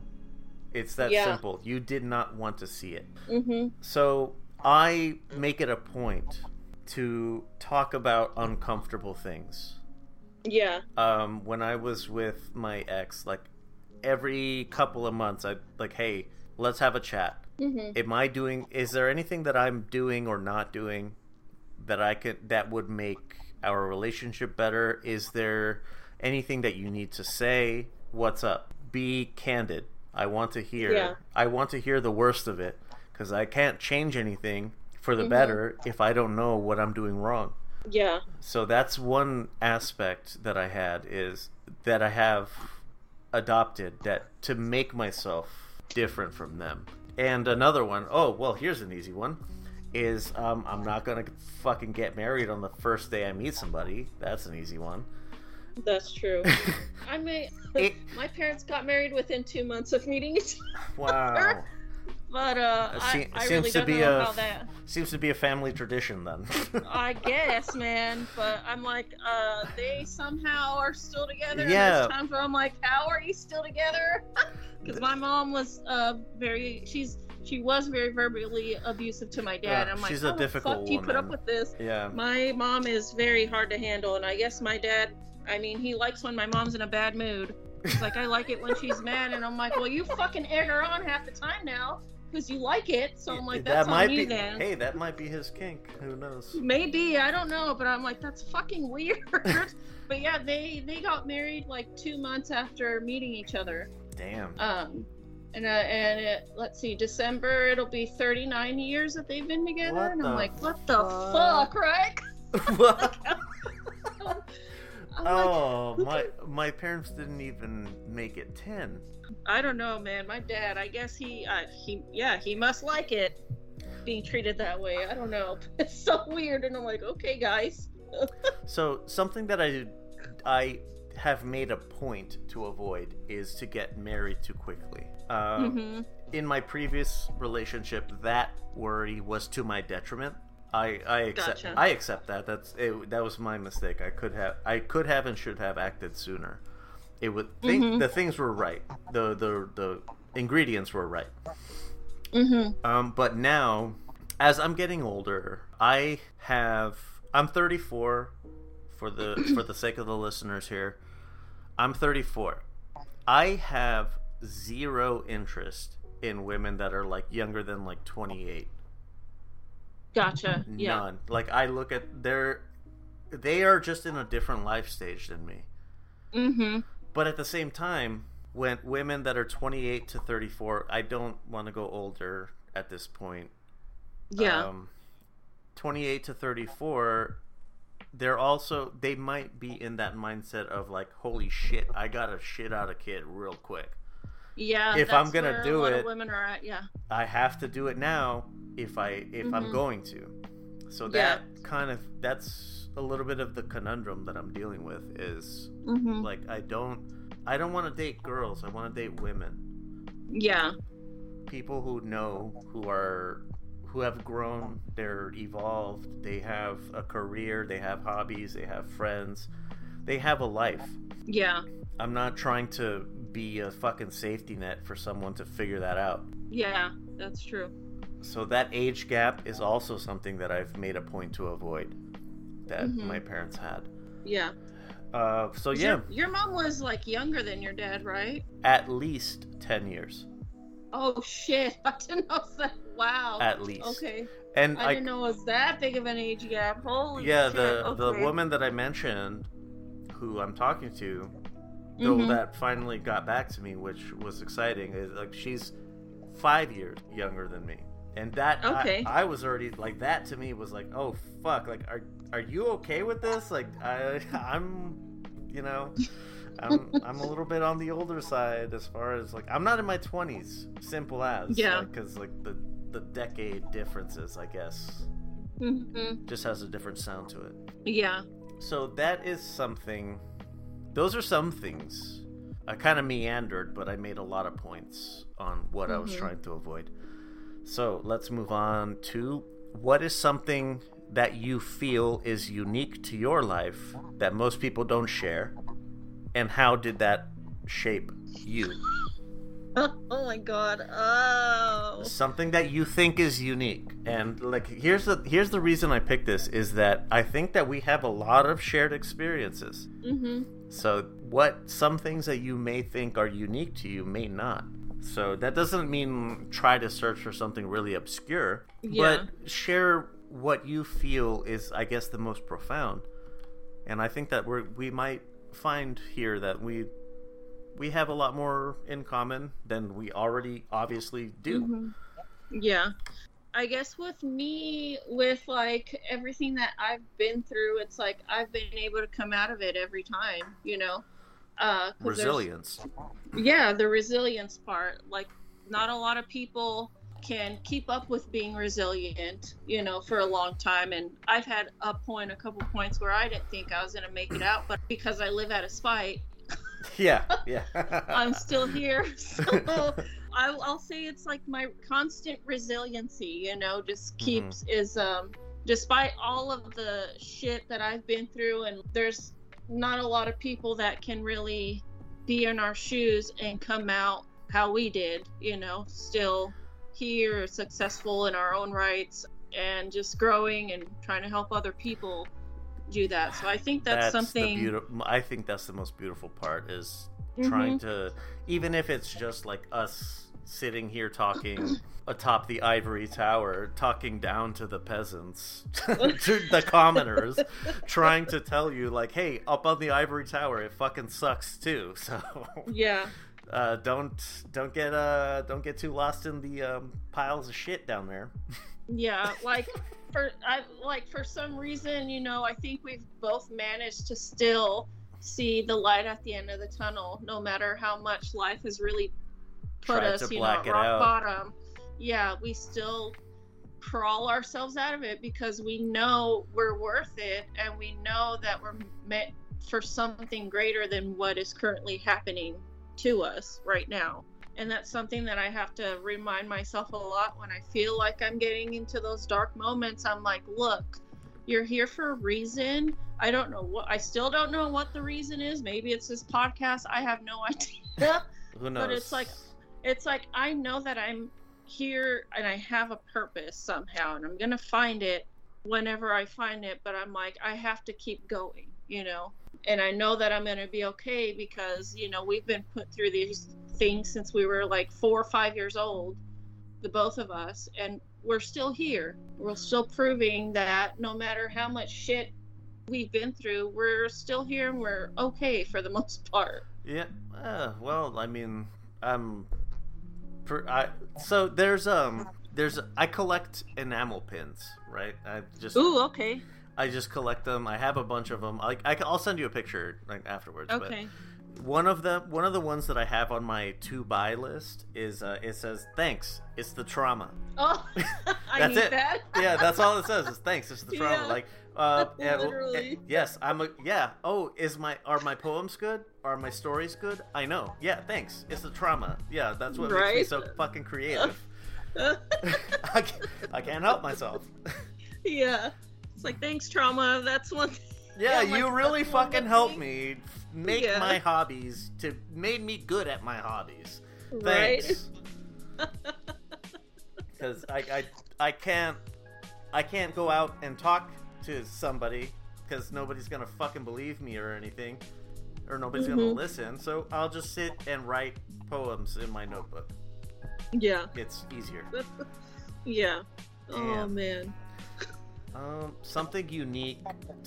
it's that Yeah. simple you did not want to see it Mm-hmm. so I make it a point to talk about uncomfortable things Yeah. um, when I was with my ex, like every couple of months, I'd like, hey, let's have a chat. Mm-hmm. Am I doing? Is there anything that I'm doing or not doing that I could that would make our relationship better? Is there anything that you need to say? What's up? Be candid. I want to hear. Yeah. I want to hear the worst of it because I can't change anything for the Mhm. better if I don't know what I'm doing wrong. Yeah. So that's one aspect that I had is that I have adopted that to make myself different from them. And another one, oh well, here's an easy one, is um, I'm not gonna fucking get married on the first day I meet somebody. That's an easy one. That's true. [laughs] I mean, It- my parents got married within two months of meeting each other. wow, But uh, I, I seems really to don't be know a- that. seems to be a family tradition then. [laughs] I guess, man. But I'm like, uh, they somehow are still together. Yeah. There's times where I'm like, how are you still together? [laughs] Because my mom was uh very, she's she was very verbally abusive to my dad. Yeah, I'm like, she's a how difficult fuck do you put up with this? yeah. My mom is very hard to handle, and I guess my dad. I mean, he likes when my mom's in a bad mood. He's like, I like it when she's mad, and I'm like, well, you fucking egg her on half the time now because you like it. So I'm like, that's that might on you be. then. Hey, that might be his kink. Who knows? Maybe I don't know, but I'm like, that's fucking weird. [laughs] [laughs] but yeah, they they got married like two months after meeting each other. Damn. Um, and uh, and it, let's see, December it'll be 39 years that they've been together, What and I'm like, what the fuck? fuck, right? [laughs] What? I'm oh, who my my parents didn't even make it ten. I don't know, man. My dad, I guess he, uh, he, yeah, he must like it being treated that way. I don't know. [laughs] It's so weird, and I'm like, okay, guys. [laughs] So something that I I have made a point to avoid is to get married too quickly. Um, hmm In my previous relationship, that worry was to my detriment. I I accept Gotcha. I accept that. That's it, that was my mistake. I could have I could have and should have acted sooner. It would think Mhm. the things were right. The the the ingredients were right. hmm Um, but now, as I'm getting older, I have. I'm 34. For the [clears throat] for the sake of the listeners here, I'm 34. I have zero interest in women that are like younger than like 28. Gotcha. Yeah. None. Like I look at their, they are just in a different life stage than me. hmm But at the same time, when women that are 28 to 34, I don't want to go older at this point. Yeah. Um, 28 to 34, they're also they might be in that mindset of like, holy shit, I got a shit out of kid real quick. Yeah. If I'm gonna do it- women are at. Yeah. I have to do it now if I if I'm Mhm. going to. So Yeah. that kind of that's a little bit of the conundrum that I'm dealing with is Mm-hmm. like I don't I don't want to date girls. I want to date women. Yeah. People who know who are who have grown, they're evolved, they have a career, they have hobbies, they have friends. They have a life. Yeah. I'm not trying to be a fucking safety net for someone to figure that out. Yeah. That's true. So that age gap is also something that I've made a point to avoid that Mhm. my parents had. Yeah. Uh, so yeah, Your, your mom was like younger than your dad, right? at least 10 years. Oh shit! [laughs] I didn't know that. Wow. At least. Okay. And I, I, didn't know it was that big of an age gap. Holy yeah, shit. the the okay. woman that I mentioned who I'm talking to, though Mhm. that finally got back to me, which was exciting, is like she's 5 years younger than me. And that I- Okay. I, was already like that to me was like, "Oh fuck, like are are you okay with this?" Like I [laughs] I'm you know, I'm I'm a little bit on the older side as far as like I'm not in my 20s, simple as Yeah. cuz like the the decade differences, I guess, Mhm. just has a different sound to it. Yeah. So that is something. Those are some things. I kind of meandered, but I made a lot of points on what I was Mhm. trying to avoid. So let's move on to what is something that you feel is unique to your life that most people don't share, and how did that shape you? [laughs] oh my god. Oh. Something that you think is unique, and like here's the here's the reason I picked this is that I think that we have a lot of shared experiences. Mhm. So, what some things that you may think are unique to you may not. So, that doesn't mean try to search for something really obscure, Yeah. but share what you feel is, I guess, the most profound. And I think that we we might find here that we we have a lot more in common than we already obviously do. Mhm. Yeah. I guess with me, with like everything that I've been through, it's like I've been able to come out of it every time, you know? Uh, Resilience. Yeah, the resilience part. Like, not a lot of people can keep up with being resilient, you know, for a long time. And I've had a point, a couple points where I didn't think I was going to make it out, but because I live out of spite, Yeah, [laughs] yeah. I'm still here. [laughs] So I, I'll say it's like my constant resiliency, you know, just keeps is um despite all of the shit that I've been through, and there's not a lot of people that can really be in our shoes and come out how we did, you know, still here, successful in our own rights, and just growing and trying to help other people do that. So I think that's, the something. beautiful. I think that's the most beautiful part is trying to, even if it's just like us sitting here talking [clears throat] atop the ivory tower, talking down to the peasants, [laughs] [laughs] to the commoners, trying to tell you like, hey, up on the ivory tower, it fucking sucks too. [laughs] So Yeah. uh, don't don't get uh don't get too lost in the um, piles of shit down there. Yeah, like for I like for some reason, you know, I think we've both managed to still see the light at the end of the tunnel, no matter how much life has really put Tried us, to you know, at rock out. bottom. Yeah, we still crawl ourselves out of it because we know we're worth it and we know that we're meant for something greater than what is currently happening to us right now. And that's something that I have to remind myself a lot when I feel like I'm getting into those dark moments. I'm like, look, you're here for a reason. I don't know what, I still don't know what the reason is. Maybe it's this podcast. I have no [laughs] idea. Who knows? But it's like- it's like I know that I'm here and I have a purpose somehow, and I'm gonna find it whenever I find it. But I'm like, I have to keep going, you know. And I know that I'm gonna be okay because you know we've been put through these things since we were like four or five years old, the both of us, and we're still here. We're still proving that no matter how much shit we've been through, we're still here and we're okay for the [laughs] most part. Yeah. Uh, well, I mean, um, for I so there's um there's I collect enamel pins, right? I just Ooh, okay. I just collect them. I have a bunch of them. I, I will send you a picture like afterwards. Okay. But one of them, one of the ones that I have on my to buy list is uh, it says thanks. It's the trauma. [laughs] Oh, [laughs] I That's need it. that. Yeah, that's all it says. Is thanks. It's the [laughs] trauma. Yeah. Like, uh, well, Literally. eh, yes, I'm a yeah. Oh, is my are my poems good? Are my stories good? I know. Yeah, thanks. It's the trauma. Yeah, that's what makes me so fucking creative. I, can't, I can't help myself. yeah. It's like thanks, trauma. That's one. Yeah, Yeah, you like, really fucking helped me make Yeah. my hobbies to made me good at my hobbies. Thanks. [laughs] Because I, I I can't I can't go out and talk to somebody because nobody's gonna fucking believe me or anything, or nobody's gonna Mhm. listen. So I'll just sit and write poems in my notebook. Yeah. It's easier. [laughs] Yeah. Oh Damn. man. Um, something unique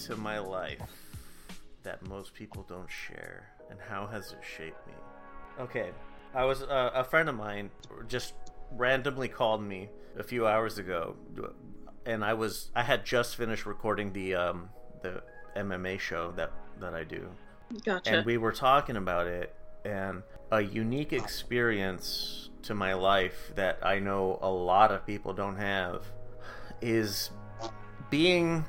to my life that most people don't share, and how has it shaped me? Okay, I was uh, a friend of mine just randomly called me a few hours ago, and I was I had just finished recording the um the MMA show that that I do, Gotcha. and we were talking about it and a unique experience to my life that I know a lot of people don't have is being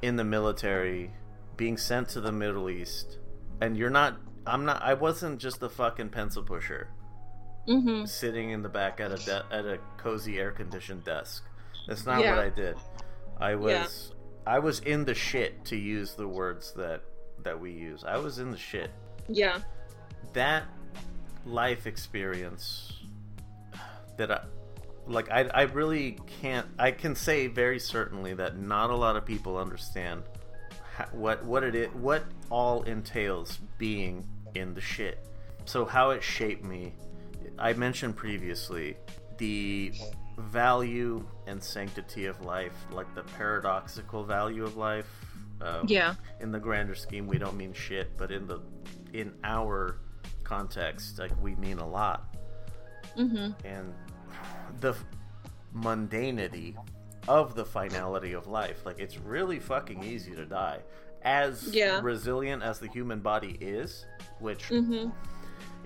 in the military, being sent to the Middle East, and you're not. I'm not. I wasn't just a fucking pencil pusher mm-hmm. sitting in the back at a de- at a cozy air conditioned desk. That's not Yeah. what I did. I was I was in the shit to use the words that that we use. I was in the shit. Yeah. That life experience that I like I I really can't I can say very certainly that not a lot of people understand what what it is what all entails being in the shit. So how it shaped me I mentioned previously the value and sanctity of life, like the paradoxical value of life. Um, Yeah. In the grander scheme, we don't mean shit, but in the in our context, like we mean a lot. Mm-hmm. And the mundanity of the finality of life, like it's really fucking easy to die. As Yeah. resilient as the human body is, which Mm-hmm.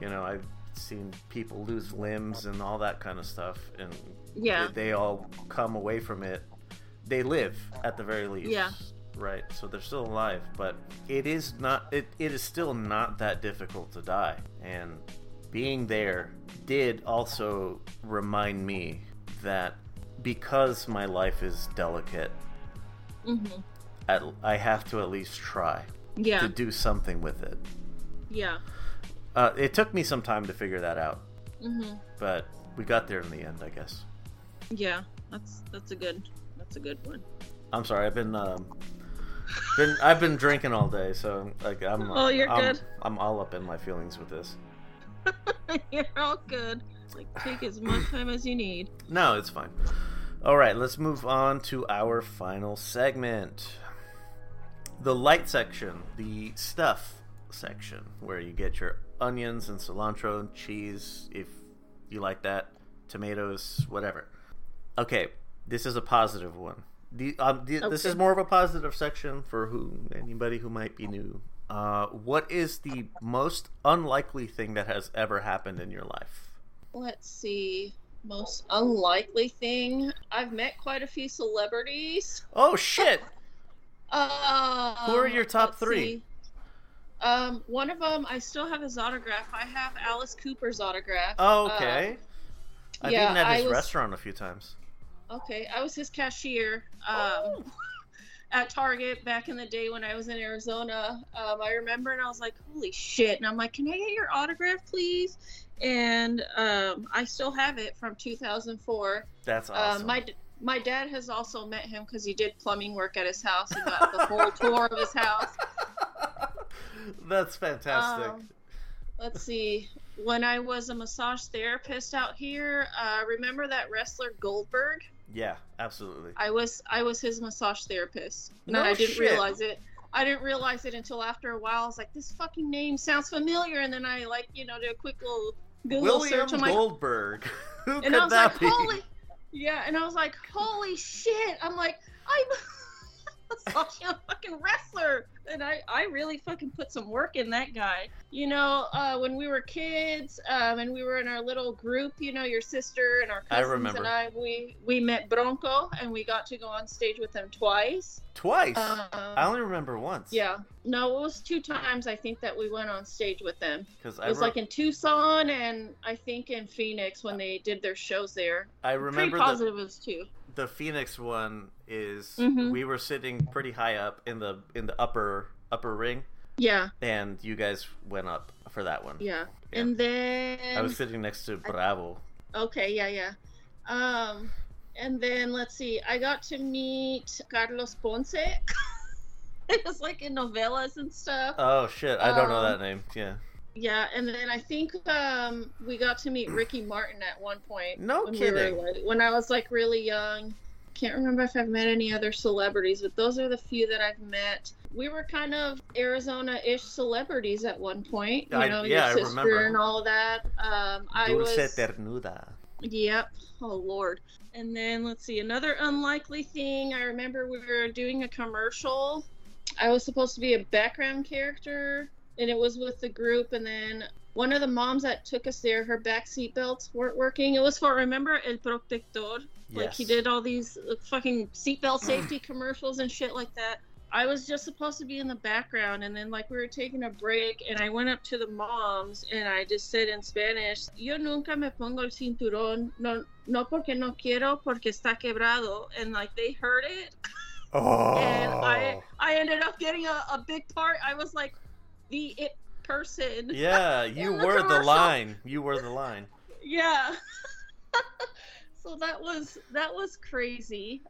you know i've seen people lose limbs and all that kind of stuff and Yeah. they, they all come away from it they live at the very least Yeah. right so they're still alive but it is not it, it is still not that difficult to die and being there did also remind me that because my life is delicate Mm-hmm. at, i have to at least try Yeah. to do something with it Yeah. uh, it took me some time to figure that out Mm-hmm. but we got there in the end, I guess. Yeah. That's that's a good that's a good one. I'm sorry, I've been um, been I've been drinking all day, so like I'm Oh, you're I'm, good. I'm all up in my feelings with this. [laughs] You're all good. Like take as much time as you need. [clears throat] No, it's fine. All right, let's move on to our final segment. The light section, the stuff section, where you get your onions and cilantro and cheese if you like that, tomatoes, whatever. Okay, this is a positive one. The, um, the, This is more of a positive section for who anybody who might be new. Uh, what is the most unlikely thing that has ever happened in your life? Let's see. Most unlikely thing. I've met quite a few celebrities. Oh shit! [laughs] Um, Who are your top three? see. Um, one of them, I still have his autograph. I have Alice Cooper's autograph. Oh, okay. Uh, I've yeah, eaten at his was- restaurant a few times. Okay, I was his cashier um, Oh. at Target back in the day when I was in Arizona. Um, I remember, and I was like, "Holy shit!" And I'm like, "Can I get your autograph, please?" And um, I still have it from 2004. That's awesome. Um, my my dad has also met him because he did plumbing work at his house and got the whole [laughs] tour of his house. That's fantastic. Um, let's see. When I was a massage therapist out here, uh, remember that wrestler Goldberg? yeah, absolutely. I was I was his massage therapist, and No I didn't shit. realize it. I didn't realize it until after a while. I was like, "This fucking name sounds familiar," and then I like you know did a quick little Google William search. Like, Goldberg. [laughs] Who and could I was that like, be? "Holy!" Yeah, and I was like, "Holy shit!" I'm like, I'm. [laughs] Sasha, a fucking wrestler, and I, I really fucking put some work in that guy. You know, uh, when we were kids, um, and we were in our little group, you know, your sister and our I cousins remember. and I, we we met Bronco, and we got to go on stage with him twice. Twice. Um, I only remember once. yeah, no, it was two times I think that we went on stage with them. Because It I, was re- like in Tucson and I think in Phoenix when they did their shows there. I Pretty remember the, it was two. the Phoenix one is Mhm. we were sitting pretty high up in the in the upper upper ring, Yeah, and you guys went up for that one. yeah. Yeah. And then I was sitting next to Bravo. Okay, yeah, yeah. Um, and then let's see, I got to meet Carlos Ponce. [laughs] it was like in novellas and stuff. Oh shit! I don't know Um, that name. Yeah. Yeah, and then I think um, we got to meet Ricky Martin at one point. No when kidding. We were, like, when I was like really young. Can't remember if I've met any other celebrities, but those are the few that I've met. We were kind of Arizona-ish celebrities at one point. You I- know, yeah, your sister remember. and all of that. Um, I Dulce was. Ternuda. Yep. Oh Lord. And then let's see another unlikely thing. I remember we were doing a commercial. I was supposed to be a background character, and it was with the group. And then one of the moms that took us there, her back seat belts weren't working. It was for remember El Protector. Like Yes. he did all these uh, fucking seatbelt safety [clears throat] commercials and shit like that. I was just supposed to be in the background, and then like we were taking a break, and I went up to the moms and I just said in Spanish, "Yo nunca me pongo el cinturón, no, no porque no quiero, porque está quebrado," and like they heard it, Oh. and I I ended up getting a, a big part. I was like the it person. Yeah, [laughs] you in the were the line. You were the line. Yeah. [laughs] so that was that was crazy.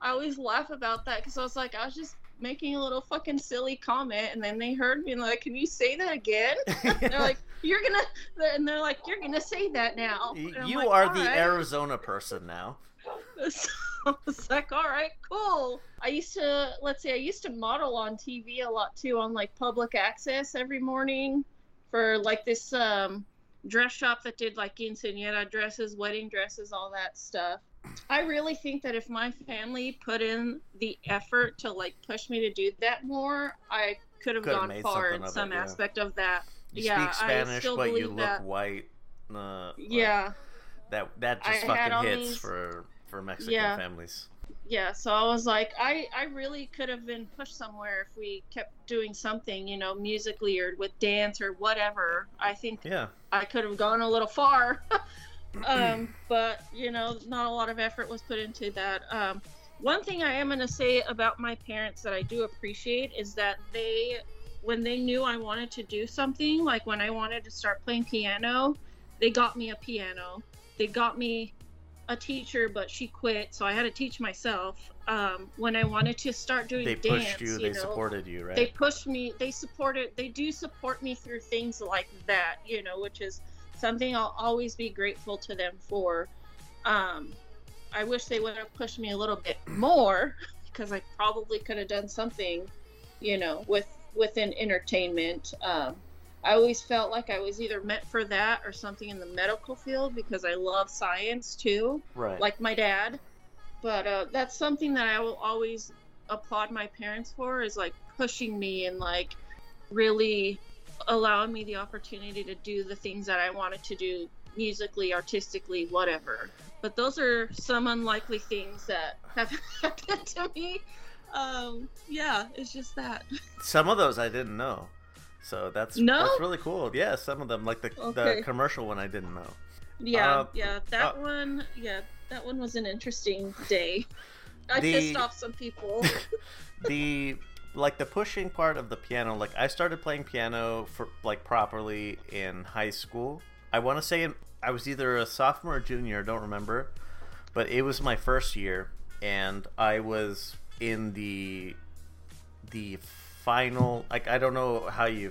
I always laugh about that because I was like, I was just making a little fucking silly comment, and then they heard me and like, "Can you say that again?" [laughs] they're like, "You're gonna," and they're like, "You're gonna say that now." And you like, are the right." Arizona person now. So [laughs] I was like, all right, cool. I used to, let's see, I used to model on TV a lot too, on like public access every morning for like this um, dress shop that did like quinceañera dresses, wedding dresses, all that stuff. I really think that if my family put in the effort to like push me to do that more, I could have Could've gone far in some it, yeah. aspect of that. You Yeah, speak I Spanish, still but you look that. white. Uh, like, Yeah. that that just all fucking hits these- for for Mexican Yeah. families. yeah so i was like i i really could have been pushed somewhere if we kept doing something you know musically or with dance or whatever i think Yeah. i could have gone a little far [laughs] um but you know not a lot of effort was put into that um one thing i am going to say about my parents that i do appreciate is that they when they knew i wanted to do something like when i wanted to start playing piano they got me a piano they got me a teacher, but she quit, so I had to teach myself. Um, when I wanted to start doing They dance, pushed you. you They know, supported you, right? they pushed me. They supported. They do support me through things like that, you know, which is something I'll always be grateful to them for. Um, I wish they would have pushed me a little bit more [laughs] because I probably could have done something, you know, with within entertainment. Um, I always felt like I was either meant for that or something in the medical field because I love science too, right. like my dad. But uh, that's something that I will always applaud my parents for is like pushing me and like really allowing me the opportunity to do the things that I wanted to do musically, artistically, whatever. But those are some unlikely things that have [laughs] happened to me. Um, yeah, it's just that. [laughs] Some of those I didn't know. So that's No? that's really cool. Yeah, some of them like the Okay. the commercial one I didn't know. Yeah, Uh, yeah, that uh, one, yeah, that one was an interesting day. I The- pissed off some people. [laughs] the like the pushing part of the piano like i started playing piano for like properly in high school i want to say i was either a sophomore or junior i don't remember but it was my first year and i was in the the final like i don't know how you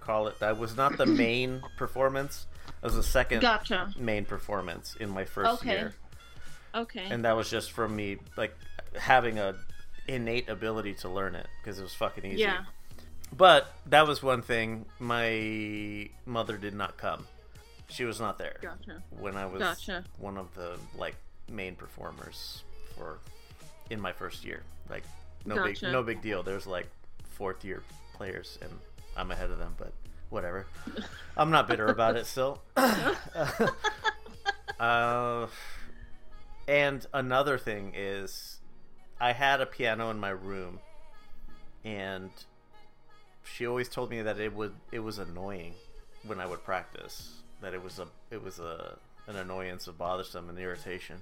call it that was not the [clears throat] main performance it was the second gotcha. main performance in my first Okay. year Okay. and that was just from me like having a innate ability to learn it because it was fucking easy. yeah. But that was one thing. My mother did not come. She was not there Gotcha. when I was Gotcha. one of the like main performers for in my first year. Like no Gotcha. big no big deal. There's like fourth year players, and I'm ahead of them, but whatever. I'm not bitter about it still. [laughs] uh, and another thing is, I had a piano in my room, and she always told me that it would it was annoying when I would practice. That it was a it was a an annoyance, a bothersome, an irritation.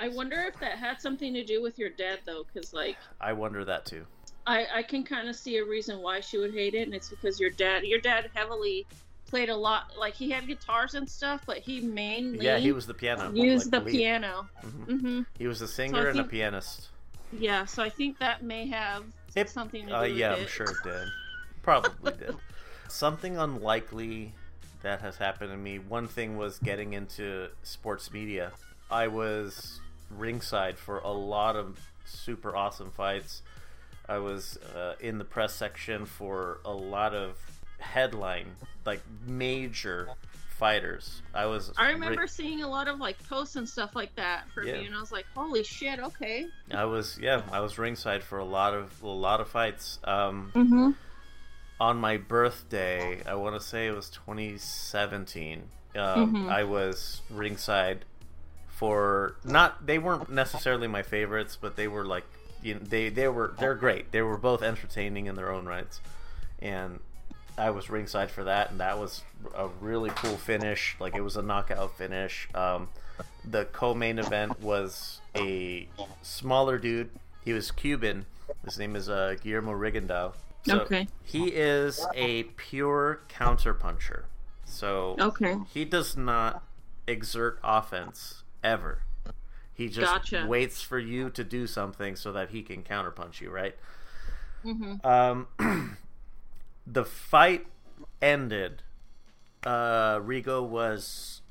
I wonder if that had something to do with your dad though, because like I wonder that too. I I can kind of see a reason why she would hate it, and it's because your dad your dad heavily played a lot like he had guitars and stuff, but he mainly Yeah, he was the piano. used like, the lead. piano. Mhm. hmm He was a singer and think- a pianist. Yeah, so I think that may have It- something to do Uh, with yeah, it. I'm sure it did. [laughs] Probably did. Something unlikely that has happened to me. One thing was getting into sports media. I was ringside for a lot of super awesome fights. I was uh, in the press section for a lot of headline, like major fighters. I was. I remember seeing a lot of like posts and stuff like that for Yeah. me, and I was like, "Holy shit!" Okay. I was yeah. I was ringside for a lot of a lot of fights. Um, Mm-hmm. on my birthday, I want to say it was 2017. Um, Mhm. I was ringside for not they weren't necessarily my favorites, but they were like you know, they they were they're great. They were both entertaining in their own rights, and I was ringside for that, and that was a really cool finish. Like it was a knockout finish. Um, the co-main event was a smaller dude. He was Cuban. His name is uh, Guillermo Rigondeaux. So Okay. He is a pure counterpuncher. So Okay. he does not exert offense ever. He just Gotcha. waits for you to do something so that he can counterpunch you, right? Mm-hmm. Um, [clears throat] the fight ended. Uh, Rigo was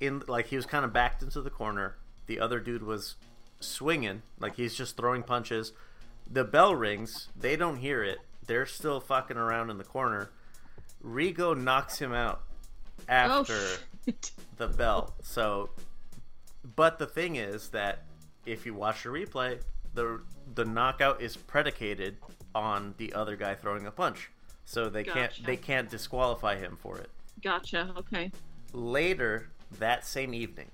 in, like, he was kind of backed into the corner. The other dude was swinging, like, he's just throwing punches. The bell rings. They don't hear it. They're still fucking around in the corner. Rigo knocks him out Oh after shit. the bell. So, but the thing is that if you watch the replay, the the knockout is predicated on the other guy throwing a punch. So they can't they can't disqualify him for it. Gotcha. Okay. Later that same evening,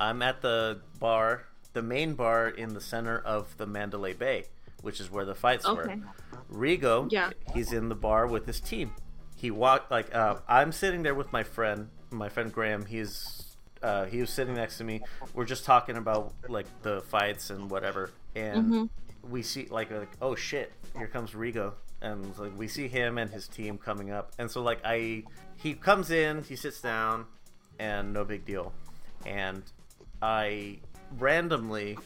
I'm at the bar, the main bar in the center of the Mandalay Bay, which is where the fights were. Okay. Rigo, Yeah. he's in the bar with his team. He walked like uh, I'm sitting there with my friend, my friend Graham. He's uh, he was sitting next to me. We're just talking about like the fights and whatever, and Mhm. we see like like oh shit, here comes Rigo, and like we see him and his team coming up, and so like I he comes in, he sits down, and no big deal, and I randomly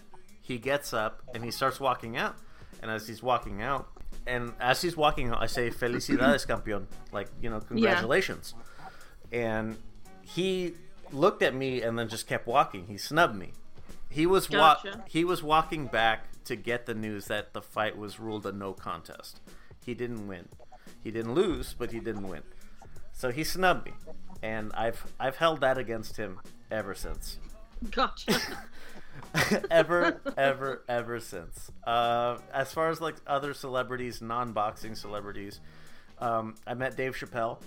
he gets up and he starts walking out, and as he's walking out, and as he's walking out, I say "Felicidades, campeón," like you know, congratulations. And he looked at me and then just kept walking. He snubbed me. He was wa- he was walking back to get the news that the fight was ruled a no contest. He didn't win. He didn't lose, but he didn't win. So he snubbed me, and I've I've held that against him ever since. Gotcha. [laughs] [laughs] ever, ever, ever since. Uh, as far as like other celebrities, non-boxing celebrities, um, I met Dave Chappelle.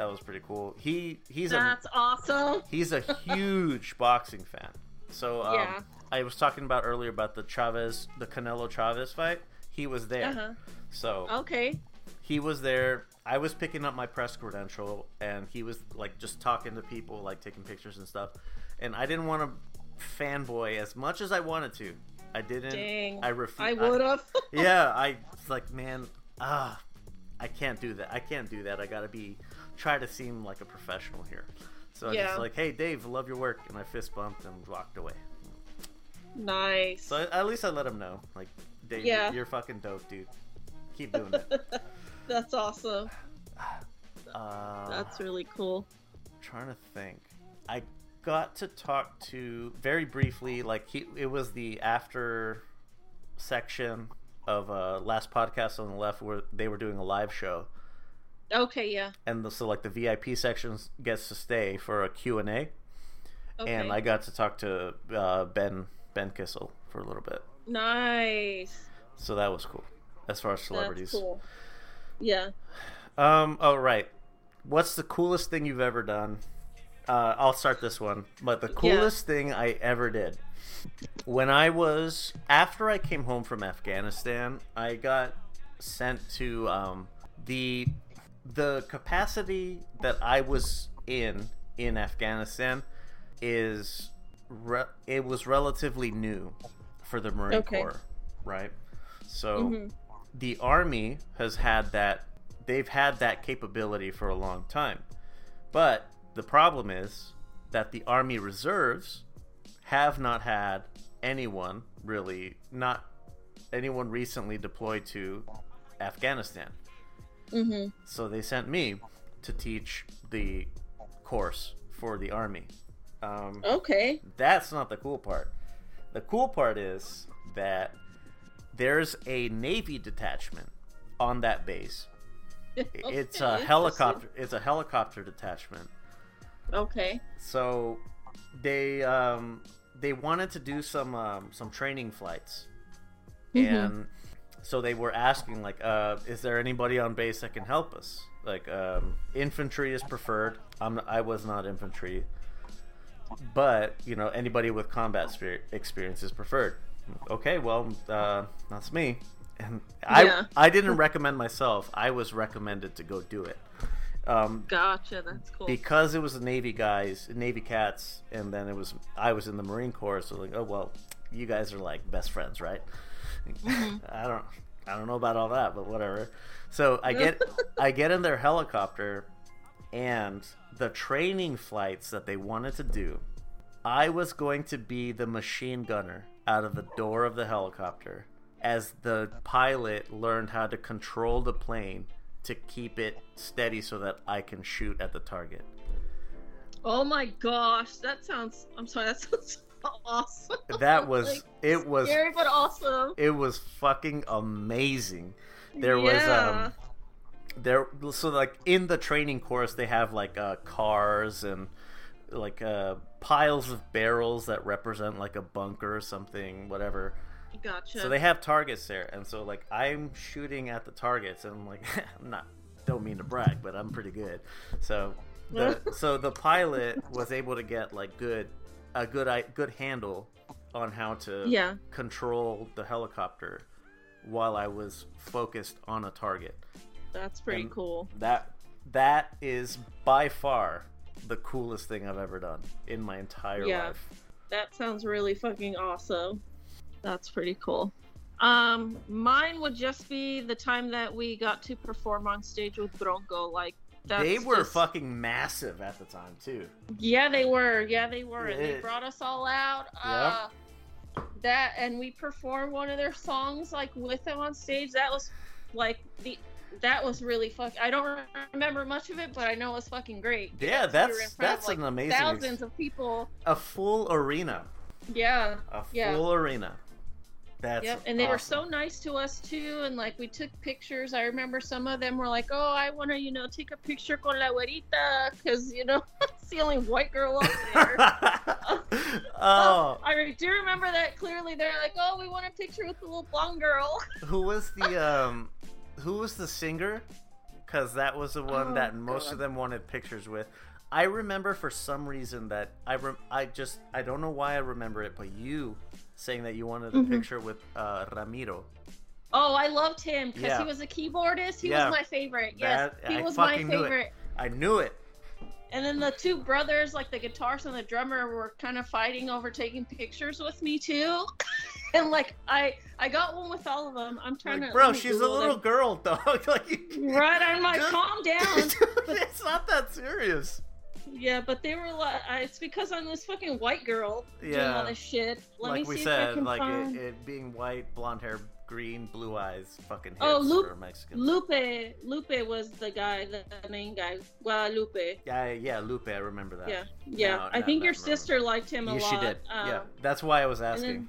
That was pretty cool. He he's a That's awesome. he's a huge boxing fan. So um, Yeah. I was talking about earlier about the Chavez, the Canelo Chavez fight. He was there. Uh-huh. So Okay. he was there. I was picking up my press credential, and he was like just talking to people, like taking pictures and stuff. And I didn't want to fanboy as much as I wanted to. I didn't. Dang. I refused. I would have. [laughs] yeah, I like, man, ah, I can't do that. I can't do that. I gotta be try to seem like a professional here. So I Yeah. just like, hey, Dave, love your work, and I fist bumped and walked away. nice. So at least I let him know, like, Dave, Yeah. you're fucking dope, dude. Keep doing it. [laughs] That's awesome. [sighs] Uh, That's really cool. trying to think. I got to talk to very briefly, like he. It was the after section of uh, last podcast on the left where they were doing a live show, Okay. Yeah. and the, so like the VIP section gets to stay for a Q and A, Okay. and I got to talk to uh, Ben Ben Kissel for a little bit, Nice. so that was cool. as far as celebrities. That's cool. Yeah. Um. Oh right. What's the coolest thing you've ever done? Uh, I'll start this one. But the coolest thing I ever did when I was after I came home from Afghanistan, I got sent to um, the the capacity that I was in in Afghanistan is re- it was relatively new for the Marine Okay. Corps, right? So Mhm. the army has had that they've had that capability for a long time. But the problem is that the army reserves have not had anyone really not anyone recently deployed to Afghanistan. Mhm. So they sent me to teach the course for the army. Um, Okay. that's not the cool part. The cool part is that there's a Navy detachment on that base. [laughs] It's a helicopter. It's a helicopter detachment. Okay. So they um, they wanted to do some um, some training flights, Mhm. and so they were asking like, uh, "Is there anybody on base that can help us?" Like um, infantry is preferred. I'm I was not infantry, but you know anybody with combat experience is preferred. Okay, well uh, that's me, and I Yeah. I didn't recommend myself. I was recommended to go do it. Um, Gotcha. That's cool. because it was the Navy guys, Navy cats, and then it was I was in the Marine Corps, so like, oh well, you guys are like best friends, right? Mm-hmm. I don't, I don't know about all that, but whatever. So I get, [laughs] I get in their helicopter, and the training flights that they wanted to do, I was going to be the machine gunner out of the door of the helicopter as the pilot learned how to control the plane to keep it steady so that I can shoot at the target. oh my gosh, that sounds. I'm sorry. That sounds [laughs] awesome. That was Like, it was Scary but awesome. it was fucking amazing. There was um there so like in the training course they have like uh cars and like uh piles of barrels that represent like a bunker or something whatever Gotcha. so they have targets there and so like i'm shooting at the targets and i'm like [laughs] i'm not don't mean to brag but i'm pretty good so the [laughs] so the pilot was able to get like good a good i good handle on how to Yeah. control the helicopter while i was focused on a target That's pretty And- cool. that that is by far the coolest thing i've ever done in my entire Yeah. life That sounds really fucking awesome. That's pretty cool. Um, mine would just be the time that we got to perform on stage with Bronco. Like that's they were just- fucking massive at the time too Yeah, they were. Yeah, they were. And they brought us all out. Uh, that and we performed one of their songs like with them on stage. That was like the that was really fuck. I don't remember much of it, but I know it was fucking great. Yeah, We that's- in front of, that's like, an amazing ex- thousands of people. a full arena Yeah. a Yeah. full arena that's Yep, and they were so nice to us too, and like we took pictures. I remember some of them were like, "Oh, I want to, you know, take a picture con la güerita," because you know [laughs] it's the only white girl up [laughs] there. [laughs] oh I do remember that clearly. They're like, "Oh, we want a picture with the little blonde girl." who was the um who was the singer because that was the one Oh, that most God. of them wanted pictures with i remember for some reason that i rem- i just i don't know why i remember it but you saying that you wanted a Mhm. picture with uh ramiro Oh, I loved him because Yeah. he was a keyboardist. He Yeah. was my favorite. Yes, That- he I was my fucking knew favorite. i knew it And then the two brothers, like the guitarist and the drummer, were kind of fighting over taking pictures with me too. [laughs] and like I, I got one with all of them. I'm trying like to. bro let me she's a little them. girl dog [laughs] like you- Right, I'm like, Just- calm down. [laughs] it's not that serious Yeah, but they were like, it's because I'm this fucking white girl doing Yeah. all this shit. Let like me we see if I said, can like find. it, it being white, blonde hair, green, blue eyes, fucking hits Oh, Lupe- for Mexicans. Lupe, Lupe was the guy, the, the main guy. Guadalupe. Yeah, yeah, Lupe. I remember that. Yeah, yeah. No, I think your sister liked him a Yeah, lot. she did. Um, yeah, that's why I was asking.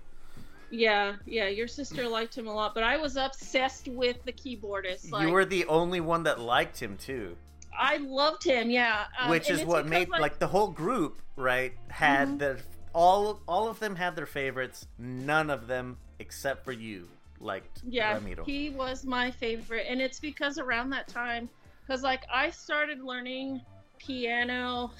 Yeah, yeah. Your sister liked him a lot, but I was obsessed with the keyboardist. Like, you were the only one that liked him too, I loved him. Yeah. Um, which is what made like, the whole group right had Mhm. their all all of them had their favorites. None of them except for you liked Yeah, Ramiro. he was my favorite, and it's because around that time, because like I started learning piano.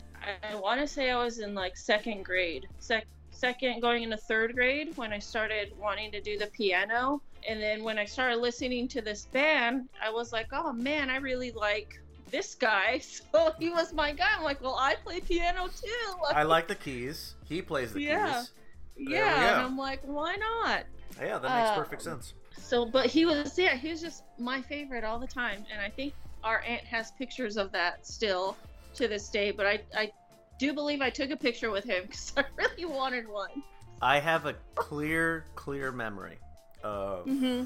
I, I want to say I was in like second grade, sec- second going into third grade when I started wanting to do the piano. And then when I started listening to this band, I was like, oh man, I really like this guy. [laughs] So he was my guy. I'm like, well, I play piano too. I like the keys. He plays the Yeah. keys. there yeah, and. I'm like, why not? Yeah, that makes Uh, perfect sense. So, but he was, yeah, he was just my favorite all the time. And I think our aunt has pictures of that still to this day. But I, I do believe I took a picture with him [laughs] because I really wanted one. I have a clear, clear memory of Mm-hmm.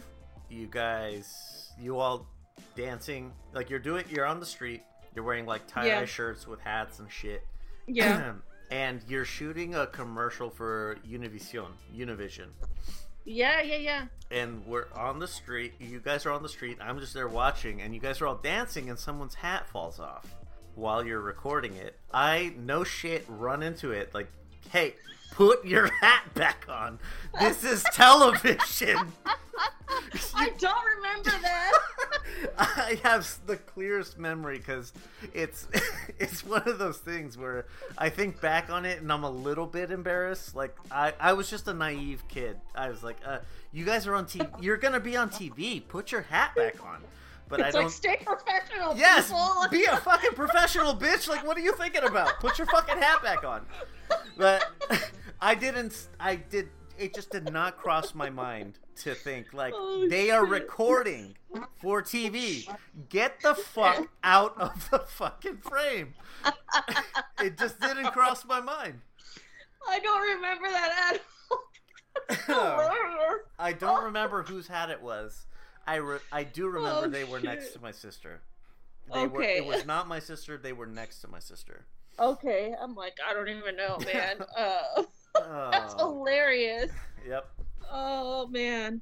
you guys, you all dancing. Like you're doing, you're on the street. You're wearing like tie dye Yeah. shirts with hats and shit. Yeah. [clears throat] and you're shooting a commercial for Univision, Univision. yeah, yeah, yeah. And we're on the street. You guys are on the street. I'm just there watching, and you guys are all dancing, and someone's hat falls off while you're recording it. I no shit run into it like, hey, put your hat back on. This is television. [laughs] I don't remember that. [laughs] I have the clearest memory because it's [laughs] it's one of those things where I think back on it and I'm a little bit embarrassed. Like I, I was just a naive kid. I was like, uh, "You guys are on TV. You're gonna be on TV. Put your hat back on." But I it's don't. like stay professional. yes, people. be a fucking professional, bitch. Like, what are you thinking about? Put your fucking hat back on. But I didn't. I did. It just did not cross my mind to think like Oh, they are shit. recording for TV. Get the fuck out of the fucking frame. [laughs] it just didn't cross my mind. I don't remember that at all. [laughs] [laughs] I don't remember whose hat it was. I re- I do remember Oh, they were next to my sister. They were. Okay. It was not my sister. They were next to my sister. Okay, I'm like, I don't even know, man. Uh, that's Oh, hilarious. yep. Oh man.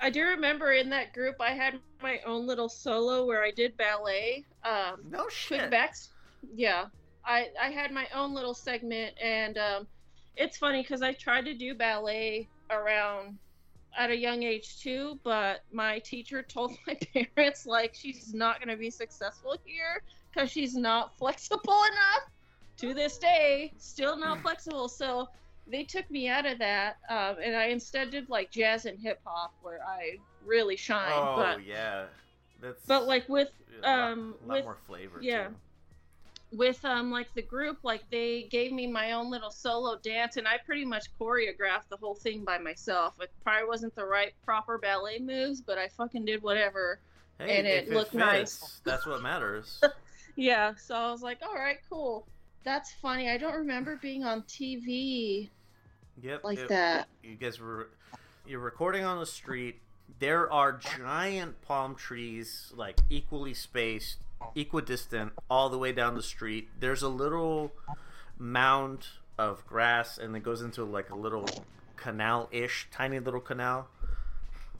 I do remember in that group I had my own little solo where I did ballet. Um No quick shit. backs. Yeah. I I had my own little segment and um it's funny cuz I tried to do ballet around at a young age too, but my teacher told [laughs] my parents like she's not going to be successful here cuz she's not flexible enough. To this day, still not [clears throat] flexible. So they took me out of that, um, and I instead did like jazz and hip hop, where I really shine. Oh but yeah. That's. but like with a lot- um, a lot with- more flavor. yeah. too. with um like the group, like they gave me my own little solo dance, and I pretty much choreographed the whole thing by myself. It probably wasn't the right proper ballet moves, but I fucking did whatever. Hey, And it if looked nice. That's what matters. [laughs] Yeah, so I was like, all right, cool. That's funny. I don't remember being on TV Yep. like it- that. You guys were you're recording on the street. There are giant palm trees, like equally spaced, equidistant, all the way down the street. There's a little mound of grass, and it goes into like a little canal-ish, tiny little canal,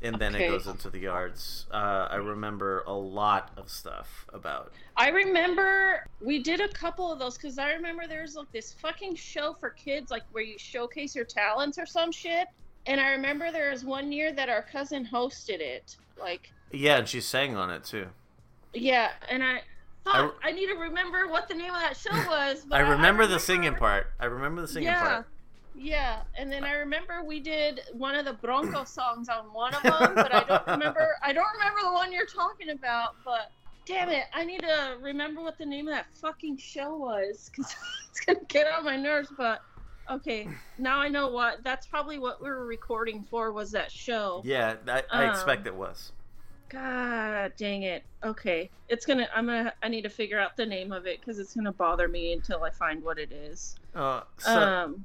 and then Okay. it goes into the yards. Uh, I remember a lot of stuff about. I remember we did a couple of those because I remember there's like this fucking show for kids, like where you showcase your talents or some shit. And I remember there was one year that our cousin hosted it. Like, Yeah, and she sang on it too. yeah, and I thought I- I, need to remember what the name of that show was. [laughs] But I remember the singing part. I remember the singing yeah, part. Yeah, and then I remember we did one of the Bronco songs on one of them, but I don't remember. [laughs] I don't remember the one you're talking about. But damn it, I need to remember what the name of that fucking show was because [laughs] it's gonna get on my nerves. But okay, now I know what. That's probably what we were recording for. Was that show? Yeah, I, I expect Um, it was. God dang it. Okay, it's gonna. I'm gonna. I need to figure out the name of it because it's gonna bother me until I find what it is. Uh, so um.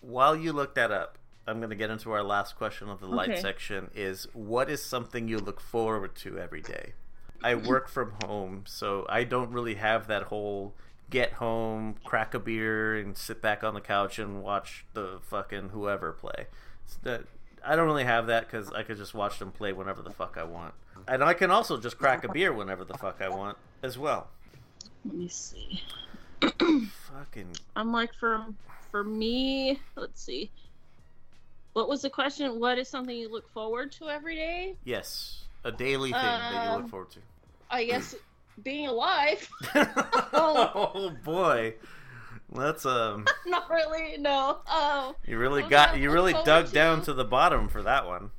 While you look that up, I'm going to get into our last question of the light Okay. section. Is what is something you look forward to every day? I mm-hmm. work from home, so I don't really have that whole get home, crack a beer, and sit back on the couch and watch the fucking whoever play. That I don't really have that because I could just watch them play whenever the fuck I want, and I can also just crack a beer whenever the fuck I want as well. Let me see. Fucking I'm like for for me, let's see. What was the question? What is something you look forward to every day? Yes, a daily thing that you look Um, forward to. I guess being alive. [laughs] oh boy, that's um. [laughs] Not really. No. Um, You really got you really dug to- down to the bottom for that one.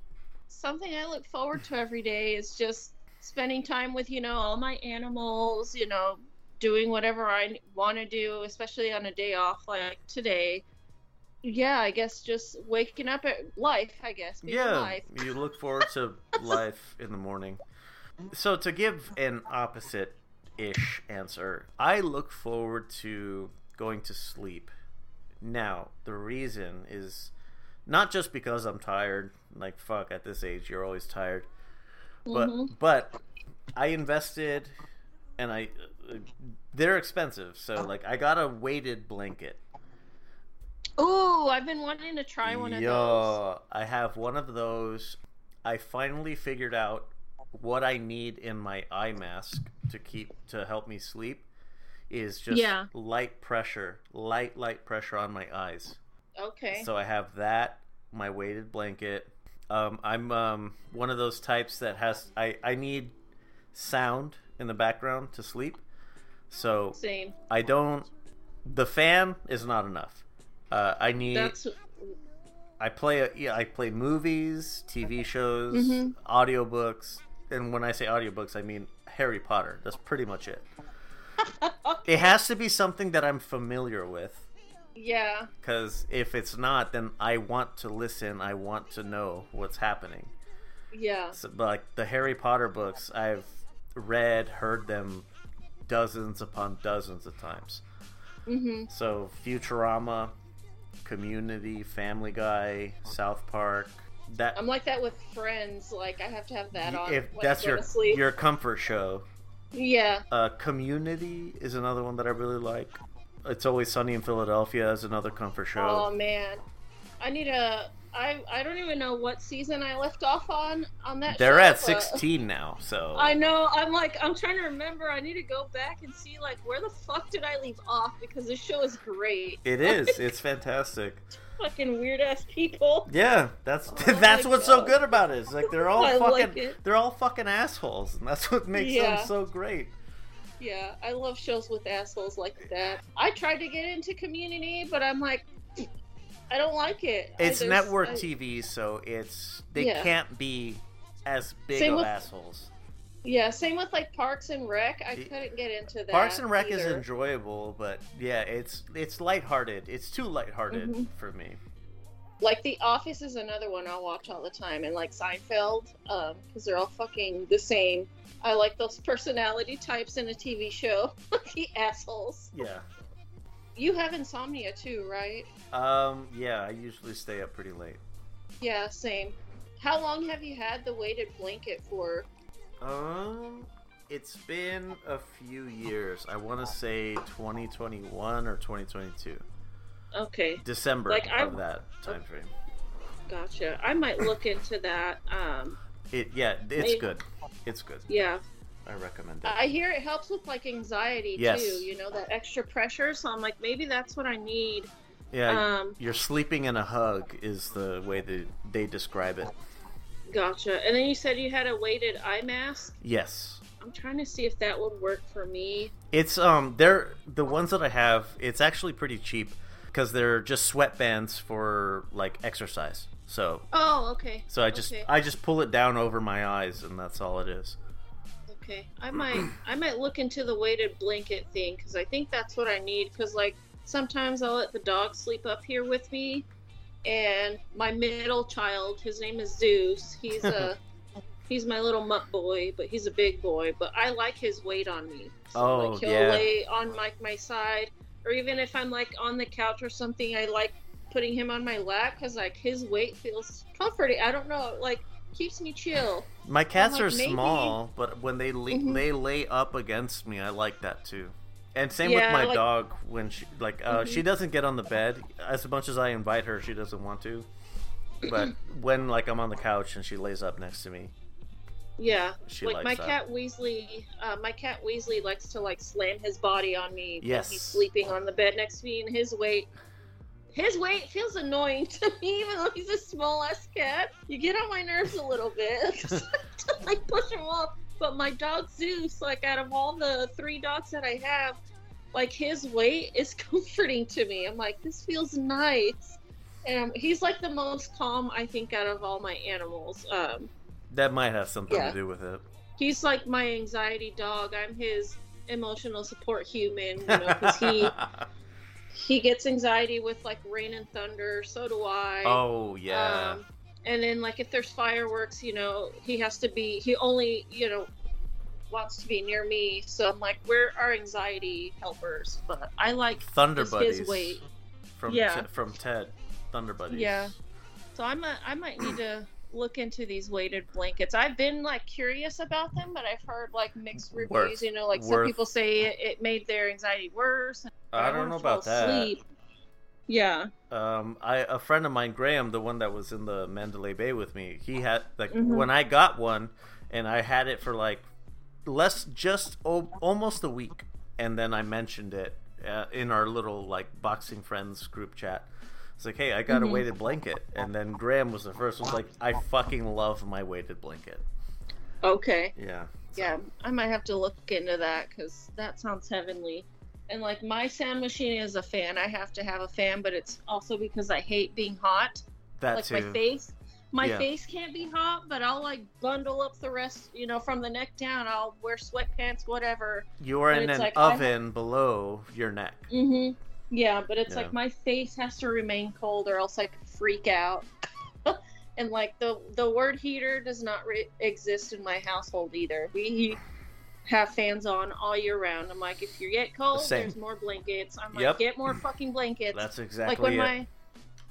something I look forward to every day is just spending time with you know all my animals. You know, doing whatever I want to do, especially on a day off like today. Yeah, I guess just waking up at life. I guess. Yeah, alive. you look [laughs] forward to life in the morning. So to give an opposite ish answer, I look forward to going to sleep. Now, the reason is not just because I'm tired, like fuck at this age you're always tired. But Mhm. but I invested and I they're expensive. So like I got a weighted blanket. Ooh, I've been wanting to try one of those. I have one of those. I finally figured out what I need in my eye mask to keep to help me sleep is just Yeah. light pressure, light light pressure on my eyes. Okay. So I have that, my weighted blanket. Um, I'm um, one of those types that has I I need sound in the background to sleep. So Same. I don't. The fan is not enough. Uh, I need. That's I play yeah, I play movies, TV shows, Mhm. audiobooks, and when I say audiobooks, I mean Harry Potter. That's pretty much it. [laughs] It has to be something that I'm familiar with yeah. cuz if it's not then I want to listen, I want to know what's happening. Yeah. So, but like the Harry Potter books, I've read, heard them dozens upon dozens of times. Mhm. So Futurama, Community, Family Guy, South Park. That I'm like that with friends. Like I have to have that on. if that's your your comfort show. Yeah. Uh, Community is another one that I really like. It's always sunny in Philadelphia is another comfort show. Oh man, I need a. I I don't even know what season I left off on on that. Show They're show, at 16 now, so I know. I'm like I'm trying to remember. I need to go back and see like where the fuck did I leave off because this show is great. it [laughs] is. It's fantastic. Fucking weird ass people. Yeah, that's Oh [laughs] that's what's so good about it. It's like they're all [laughs] fucking like they're all fucking assholes, and that's what makes Yeah. them so great. Yeah, I love shows with assholes like that. I tried to get into Community, but I'm like, I don't like it. It's just- network I- TV, so it's they Yeah. can't be as big Same of with- assholes. Yeah, same with like Parks and Rec. I couldn't get into that. Parks and Rec is enjoyable, but yeah, it's it's lighthearted. It's too lighthearted Mhm. for me. Like The Office is another one I'll watch all the time, and like Seinfeld, because they're all fucking the same. I like those personality types in a TV show, [laughs] the assholes. Yeah. You have insomnia too, right? Um. Yeah, I usually stay up pretty late. Yeah, same. How long have you had the weighted blanket for? Um. It's been a few years. I want to say 2021 or 2022. Okay, December Like, I- of that time frame. gotcha. I might look into that. Um, It yeah, it's May- good. It's good. yeah, I recommend it. I hear it helps with like anxiety Yes. too. You know that extra pressure. So I'm like, maybe that's what I need. Yeah, Um, you're sleeping in a hug is the way that they describe it. gotcha. And then you said you had a weighted eye mask. Yes. I'm trying to see if that would work for me. It's um they're the ones that I have, it's actually pretty cheap because they're just sweatbands for like exercise. So Oh, okay. so I just Okay. I just pull it down over my eyes and that's all it is. Okay, I might I might look into the weighted blanket thing because I think that's what I need. Because like sometimes I'll let the dog sleep up here with me, and my middle child, his name is Zeus. He's a [laughs] he's my little mutt boy, but he's a big boy. But I like his weight on me. So Oh, like he'll yeah. lay on my my side, or even if I'm like on the couch or something, I like putting him on my lap because like his weight feels comforting. I don't know, like keeps me chill. My cats like, are maybe- small, but when they le- Mhm. they lay up against me, I like that too. And same Yeah, with my like- dog when she like uh, Mhm. she doesn't get on the bed as much as I invite her, she doesn't want to. But [clears throat] when like I'm on the couch and she lays up next to me, Yeah, She like my that. cat Weasley. Uh, my cat Weasley likes to like slam his body on me Yes. when he's sleeping on the bed next to me, and his weight his weight feels annoying [laughs] to me, even though he's a small ass cat. You get on my nerves a little bit. I [laughs] like push him off. But my dog Zeus, like out of all the three dogs that I have, like his weight is [laughs] comforting to me. I'm like, this feels nice. And he's like the most calm I think out of all my animals. Um, That might have something Yeah. to do with it. he's like my anxiety dog. I'm his emotional support human, you know, because he he gets anxiety with like rain and thunder. So do I. oh yeah. Um, and then like if there's fireworks, you know, he has to be. He only, you know, wants to be near me. So I'm like, we're our anxiety helpers. But I like Thunder buddies. his weight. From Yeah. Te- from Ted. Thunder buddies. Yeah. So I might I might need to look into these weighted blankets. I've been like curious about them, but I've heard like mixed reviews. Worth- you know, like some people say it, it made their anxiety worse. and I don't know about that. asleep. Yeah. Um, I a friend of mine, Graham, the one that was in the Mandalay Bay with me, he had like Mhm. when I got one, and I had it for like less, just o- almost a week, and then I mentioned it uh, in our little like boxing friends group chat. It's like, hey, I got a Mhm. weighted blanket, and then Graham was the first. Was like, I fucking love my weighted blanket. Okay. Yeah. so- Yeah, I might have to look into that because that sounds heavenly. And like my sand machine is a fan. I have to have a fan, but it's also because I hate being hot. That like too. my face, my Yeah. face can't be hot, but I'll like bundle up the rest. You know, from the neck down, I'll wear sweatpants, whatever. You're but in an like oven below your neck. hmm Yeah, but it's Yeah. like my face has to remain cold, or else I could freak out. [laughs] and like the the word heater does not re- exist in my household either. We have fans on all year round. I'm like, if you get cold, there's more blankets. I'm like, Yep. get more fucking blankets. That's exactly like when it. my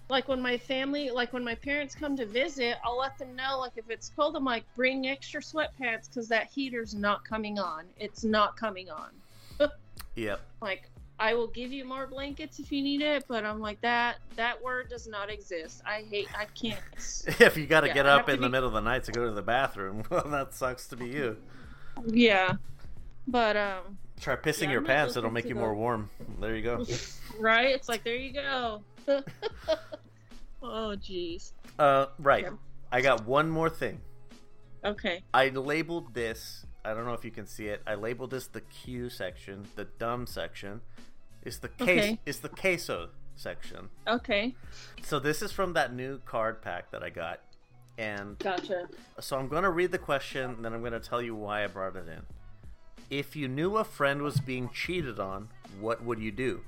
like when my family like when my parents come to visit i'll let them know like if it's cold i'm like bring extra sweatpants because that heater's not coming on it's not coming on [laughs] Yep. like i will give you more blankets if you need it but i'm like that that word does not exist i hate i can't [laughs] If you got to Yeah, get up to in the be- middle of the night to go to the bathroom, [laughs] well, that sucks to be you. yeah but um Try pissing Yeah, your pants; it'll make you go- more warm. There you go. [laughs] right it's like there you go oh jeez Uh, right. I got one more thing. okay I labeled this. I don't know if you can see it. I labeled this the Q section, the dumb section. It's the case. Okay. It's the queso section. okay So this is from that new card pack that I got, and gotcha so I'm going to read the question, and then I'm going to tell you why I brought it in. If you knew a friend was being cheated on, what would you do?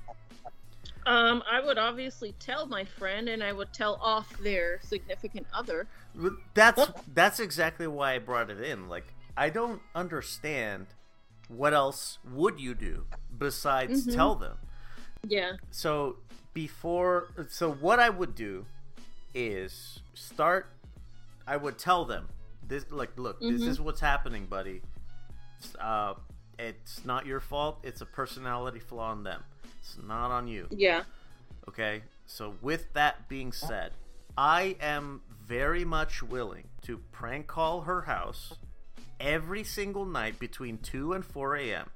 Um, I would obviously tell my friend, and I would tell off their significant other. That's that's exactly why I brought it in. Like I don't understand what else would you do besides Mhm. tell them. Yeah. So before so what I would do is start I would tell them this like look, this Mhm. is what's happening, buddy. Uh it's not your fault. It's a personality flaw on them. It's not on you. Yeah. Okay, so with that being said, I am very much willing to prank call her house every single night between 2 and 4 a.m.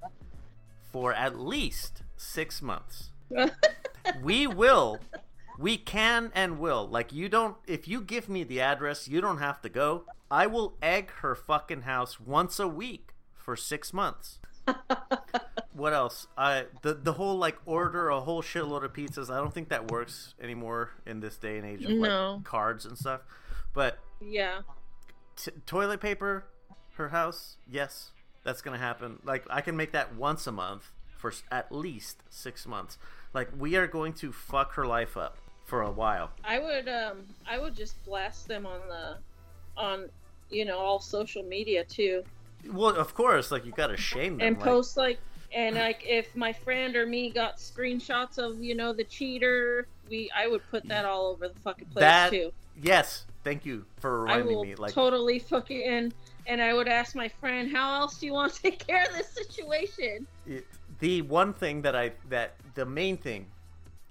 for at least six months. [laughs] we will, we can and will. Like, you don't, if you give me the address, you don't have to go. I will egg her fucking house once a week for six months [laughs] what else? I the the whole like order a whole shitload of pizzas. I don't think that works anymore in this day and age of No. like cards and stuff. But yeah. t- toilet paper, her house, yes, that's gonna happen. Like I can make that once a month for at least six months. Like we are going to fuck her life up for a while. I would um I would just blast them on the on you know all social media too Well, of course, like you gotta shame them. and like- post like and like if my friend or me got screenshots of you know the cheater we I would put that all over the fucking place That- too. yes, thank you for reminding me. Like totally fucking and I would ask my friend how else do you want to [laughs] take care of this situation? the one thing that I that the main thing,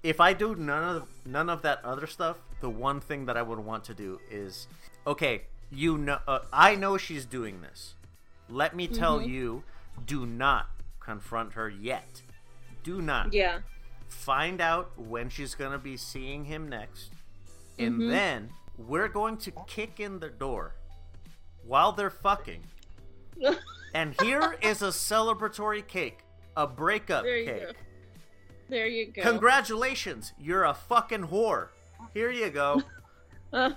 if I do none of none of that other stuff, the one thing that I would want to do is, okay, you know, uh, I know she's doing this. Let me tell Mhm. you, do not confront her yet. Do not. Yeah. find out when she's gonna be seeing him next, and Mhm. then we're going to kick in the door while they're fucking. [laughs] And here is a celebratory cake, a breakup There you cake. go. There you go. Congratulations, you're a fucking whore. Here you go. [laughs]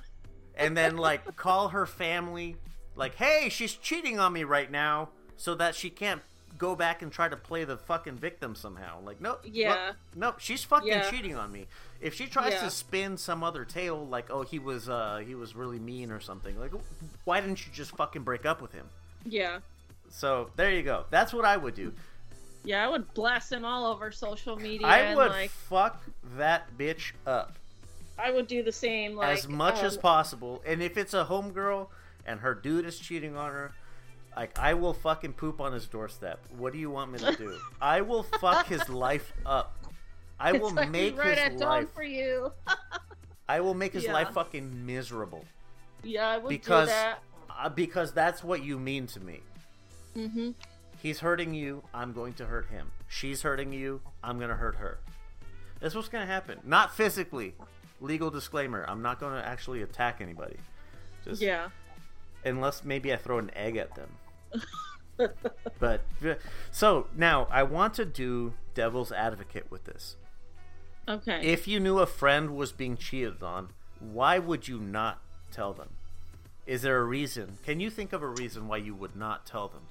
And then like call her family like hey she's cheating on me right now so that she can't go back and try to play the fucking victim somehow like no Yeah. no, she's fucking Yeah. cheating on me if she tries Yeah. to spin some other tale like oh he was uh he was really mean or something like why didn't you just fucking break up with him yeah. so there you go that's what i would do Yeah, I would blast him all over social media i and would like fuck that bitch up I would do the same like as much as um, possible. And if it's a homegirl and her dude is cheating on her, like I will fucking poop on his doorstep. What do you want me to do? [laughs] I will fuck his life up. I will like make right his at dawn life. for you. [laughs] I will make his Yeah. life fucking miserable yeah, I would because do that. uh, because that's what you mean to me. Mm-hmm. He's hurting you. I'm going to hurt him. She's hurting you. I'm gonna hurt her. That's what's gonna happen. Not physically. Legal disclaimer. I'm not gonna actually attack anybody. Just Yeah. unless maybe I throw an egg at them. [laughs] but so now I want to do devil's advocate with this. Okay. If you knew a friend was being cheated on, why would you not tell them? Is there a reason? Can you think of a reason why you would not tell them?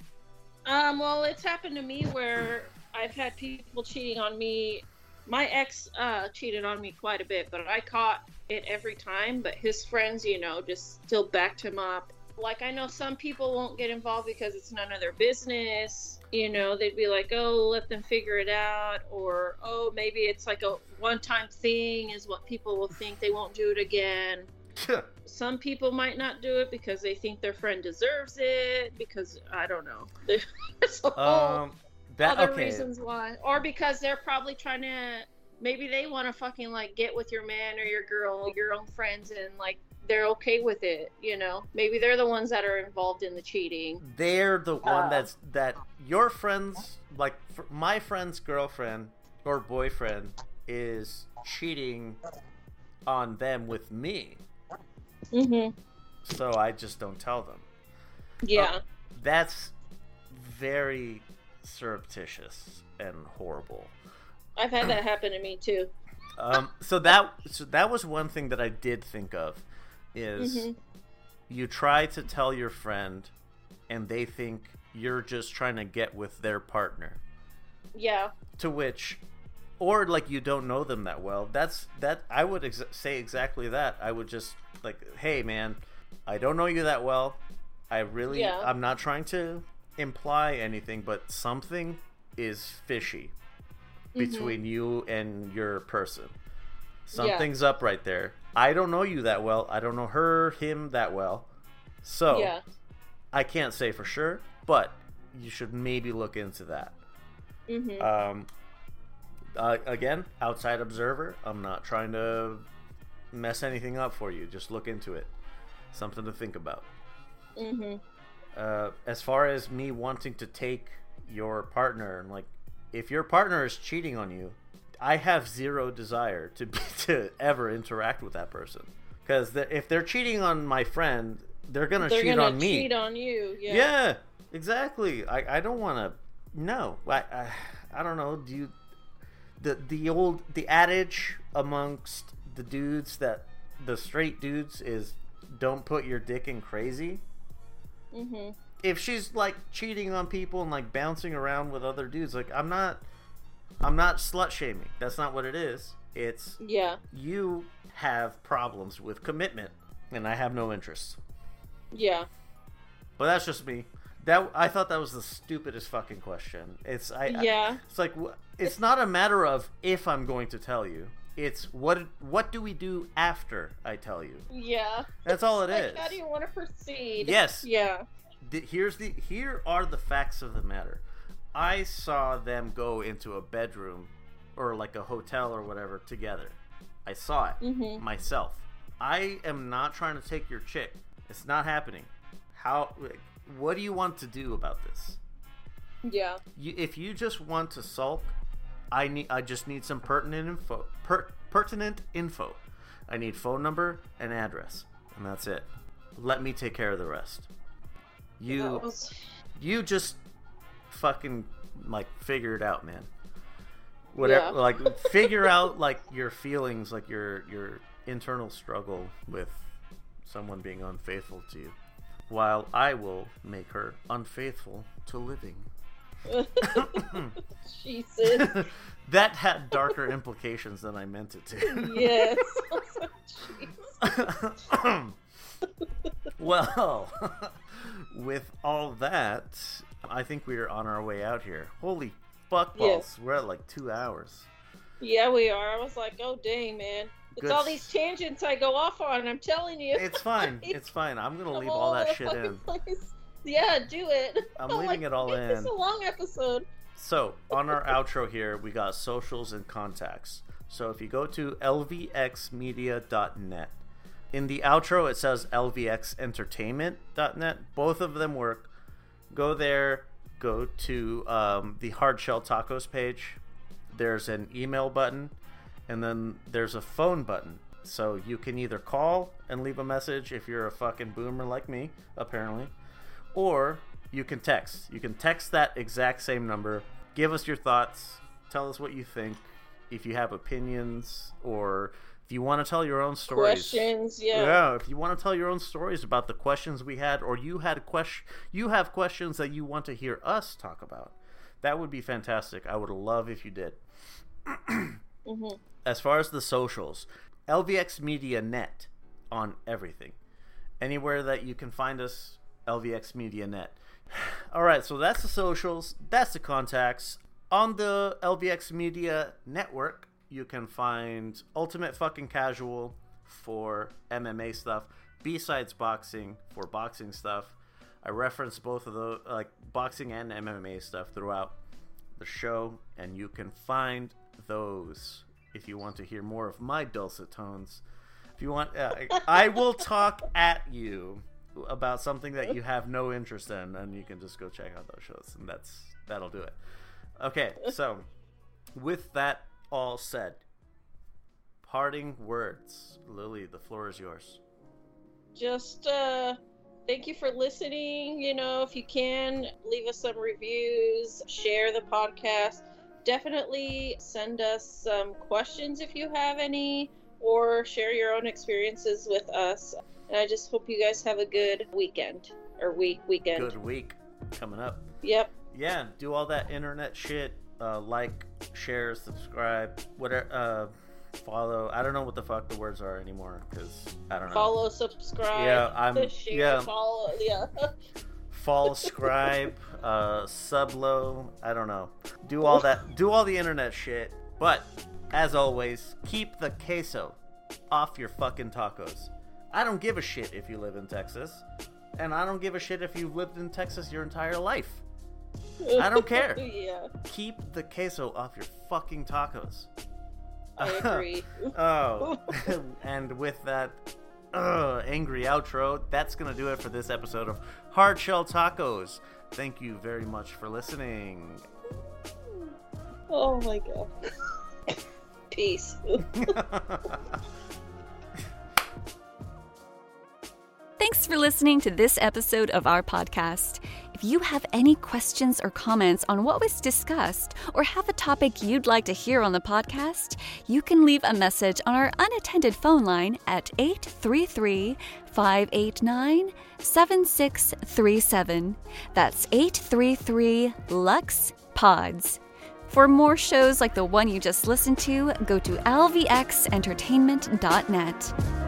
Um, well, it's happened to me where I've had people cheating on me. My ex uh, cheated on me quite a bit, but I caught it every time. But his friends, you know, just still backed him up. Like, I know some people won't get involved because it's none of their business. You know, they'd be like, oh, let them figure it out. Or, oh, maybe it's like a one time thing, is what people will think. They won't do it again some people might not do it because they think their friend deserves it because I don't know. [laughs] There's a whole um, that other okay. reasons why, or because they're probably trying to. Maybe they want to fucking like get with your man or your girl, your own friends, and like they're okay with it. You know, maybe they're the ones that are involved in the cheating. They're the one Uh. that's that your friends like my friend's girlfriend or boyfriend is cheating on them with me. Mm-hmm. So I just don't tell them. Yeah. That's very surreptitious and horrible. I've had that happen to me too. Um, so that so that was one thing that I did think of is Mhm. you try to tell your friend and they think you're just trying to get with their partner. Yeah. To which or like you don't know them that well. That's that I would ex- say exactly that. I would just like, "Hey man, I don't know you that well. I really Yeah. I'm not trying to imply anything, but something is fishy Mhm. between you and your person. Something's up right there. I don't know you that well. I don't know her, him that well. So Yeah. I can't say for sure, but you should maybe look into that. Mm-hmm. Um, uh, again, outside observer. I'm not trying to mess anything up for you. Just look into it. Something to think about. mm-hmm. Uh, as far as me wanting to take your partner and like, if your partner is cheating on you, I have zero desire to be, [laughs] to ever interact with that person. Because if they're cheating on my friend, they're gonna They're cheat gonna on me. cheat on you. Yeah. Yeah, exactly. I, I don't want to. No, I, I I don't know. Do you the the old the adage amongst the dudes that the straight dudes is don't put your dick in crazy. Mm-hmm. If she's like cheating on people and like bouncing around with other dudes, like I'm not I'm not slut shaming. That's not what it is. It's Yeah. you have problems with commitment and I have no interest. Yeah. But that's just me. That I thought that was the stupidest fucking question. It's I, I- Yeah. it's like it's not a matter of if I'm going to tell you. It's what what do we do after I tell you? Yeah. That's all it Like, is. how do you want to proceed? Yes. Yeah. Here's the here are the facts of the matter. I saw them go into a bedroom or like a hotel or whatever together. I saw it Mhm. myself. I am not trying to take your chick. It's not happening. How what do you want to do about this? Yeah. you, if you just want to sulk, I need I just need some pertinent info. Per, pertinent info. I need phone number and address, and that's it. Let me take care of the rest. You was- you just fucking like figure it out, man. Whatever, Yeah. like [laughs] figure out like your feelings, like your your internal struggle with someone being unfaithful to you, while I will make her unfaithful to living. [laughs] Jesus. [laughs] that had darker implications than I meant it to. yes. Well, with all that, I think we are on our way out here. Holy fuck balls! We're at like two hours. Yeah, we are. I was like, oh dang, man. It's Good. all these tangents I go off on. I'm telling you. It's fine. [laughs] It's fine. I'm gonna leave all that shit in. place. Yeah, do it. [laughs] I'm like, leaving it all in. It's a long episode. So, on our outro here, we got socials and contacts. So, if you go to lvxmedia.net, in the outro it says lvxentertainment.net. Both of them work. Go there, go to um, the Hard Shell Tacos page. There's an email button, and then there's a phone button. So, you can either call and leave a message if you're a fucking boomer like me, apparently or you can text. You can text that exact same number. Give us your thoughts. Tell us what you think. If you have opinions or if you want to tell your own stories. Questions, yeah. Yeah, if you want to tell your own stories about the questions we had or you had a question you have questions that you want to hear us talk about. That would be fantastic. I would love if you did. [clears throat] hmm As far as the socials, LVX Media Net on everything. Anywhere that you can find us, LVX Media Net. [sighs] All right, so that's the socials, that's the contacts. On the LVX Media Network, you can find Ultimate Fucking Casual for MMA stuff, B-Sides Boxing for boxing stuff. I reference both of those, like boxing and MMA stuff throughout the show, and you can find those if you want to hear more of my dulcet tones. If you want, uh, I will talk at you about something that you have no interest in, and you can just go check out those shows, and that's that'll do it. Okay, so with that all said, parting words, Lily, the floor is yours. Just uh thank you for listening. You know, if you can, leave us some reviews, share the podcast. Definitely send us some questions if you have any, or share your own experiences with us. And I just hope you guys have a good weekend or week weekend. Good week coming up. Yep. Yeah, do all that internet shit. Uh, like, share, subscribe, whatever. Uh, follow. I don't know what the fuck the words are anymore because I don't know. Follow, subscribe. Yeah, I'm- share, yeah. follow. Yeah. Follow, [laughs] scribe, uh, sublo. I don't know. Do all that. Do all the internet shit. But as always, keep the queso off your fucking tacos. I don't give a shit if you live in Texas, and I don't give a shit if you've lived in Texas your entire life. I don't [laughs] care. yeah, Keep the queso off your fucking tacos. I agree. [laughs] Oh, [laughs] and with that uh, angry outro, that's going to do it for this episode of Hard Shell Tacos. Thank you very much for listening. oh my god. Peace. Thanks for listening to this episode of our podcast. If you have any questions or comments on what was discussed or have a topic you'd like to hear on the podcast, you can leave a message on our unattended phone line at 833 589 7637. That's 833 Lux Pods. For more shows like the one you just listened to, go to lvxentertainment.net.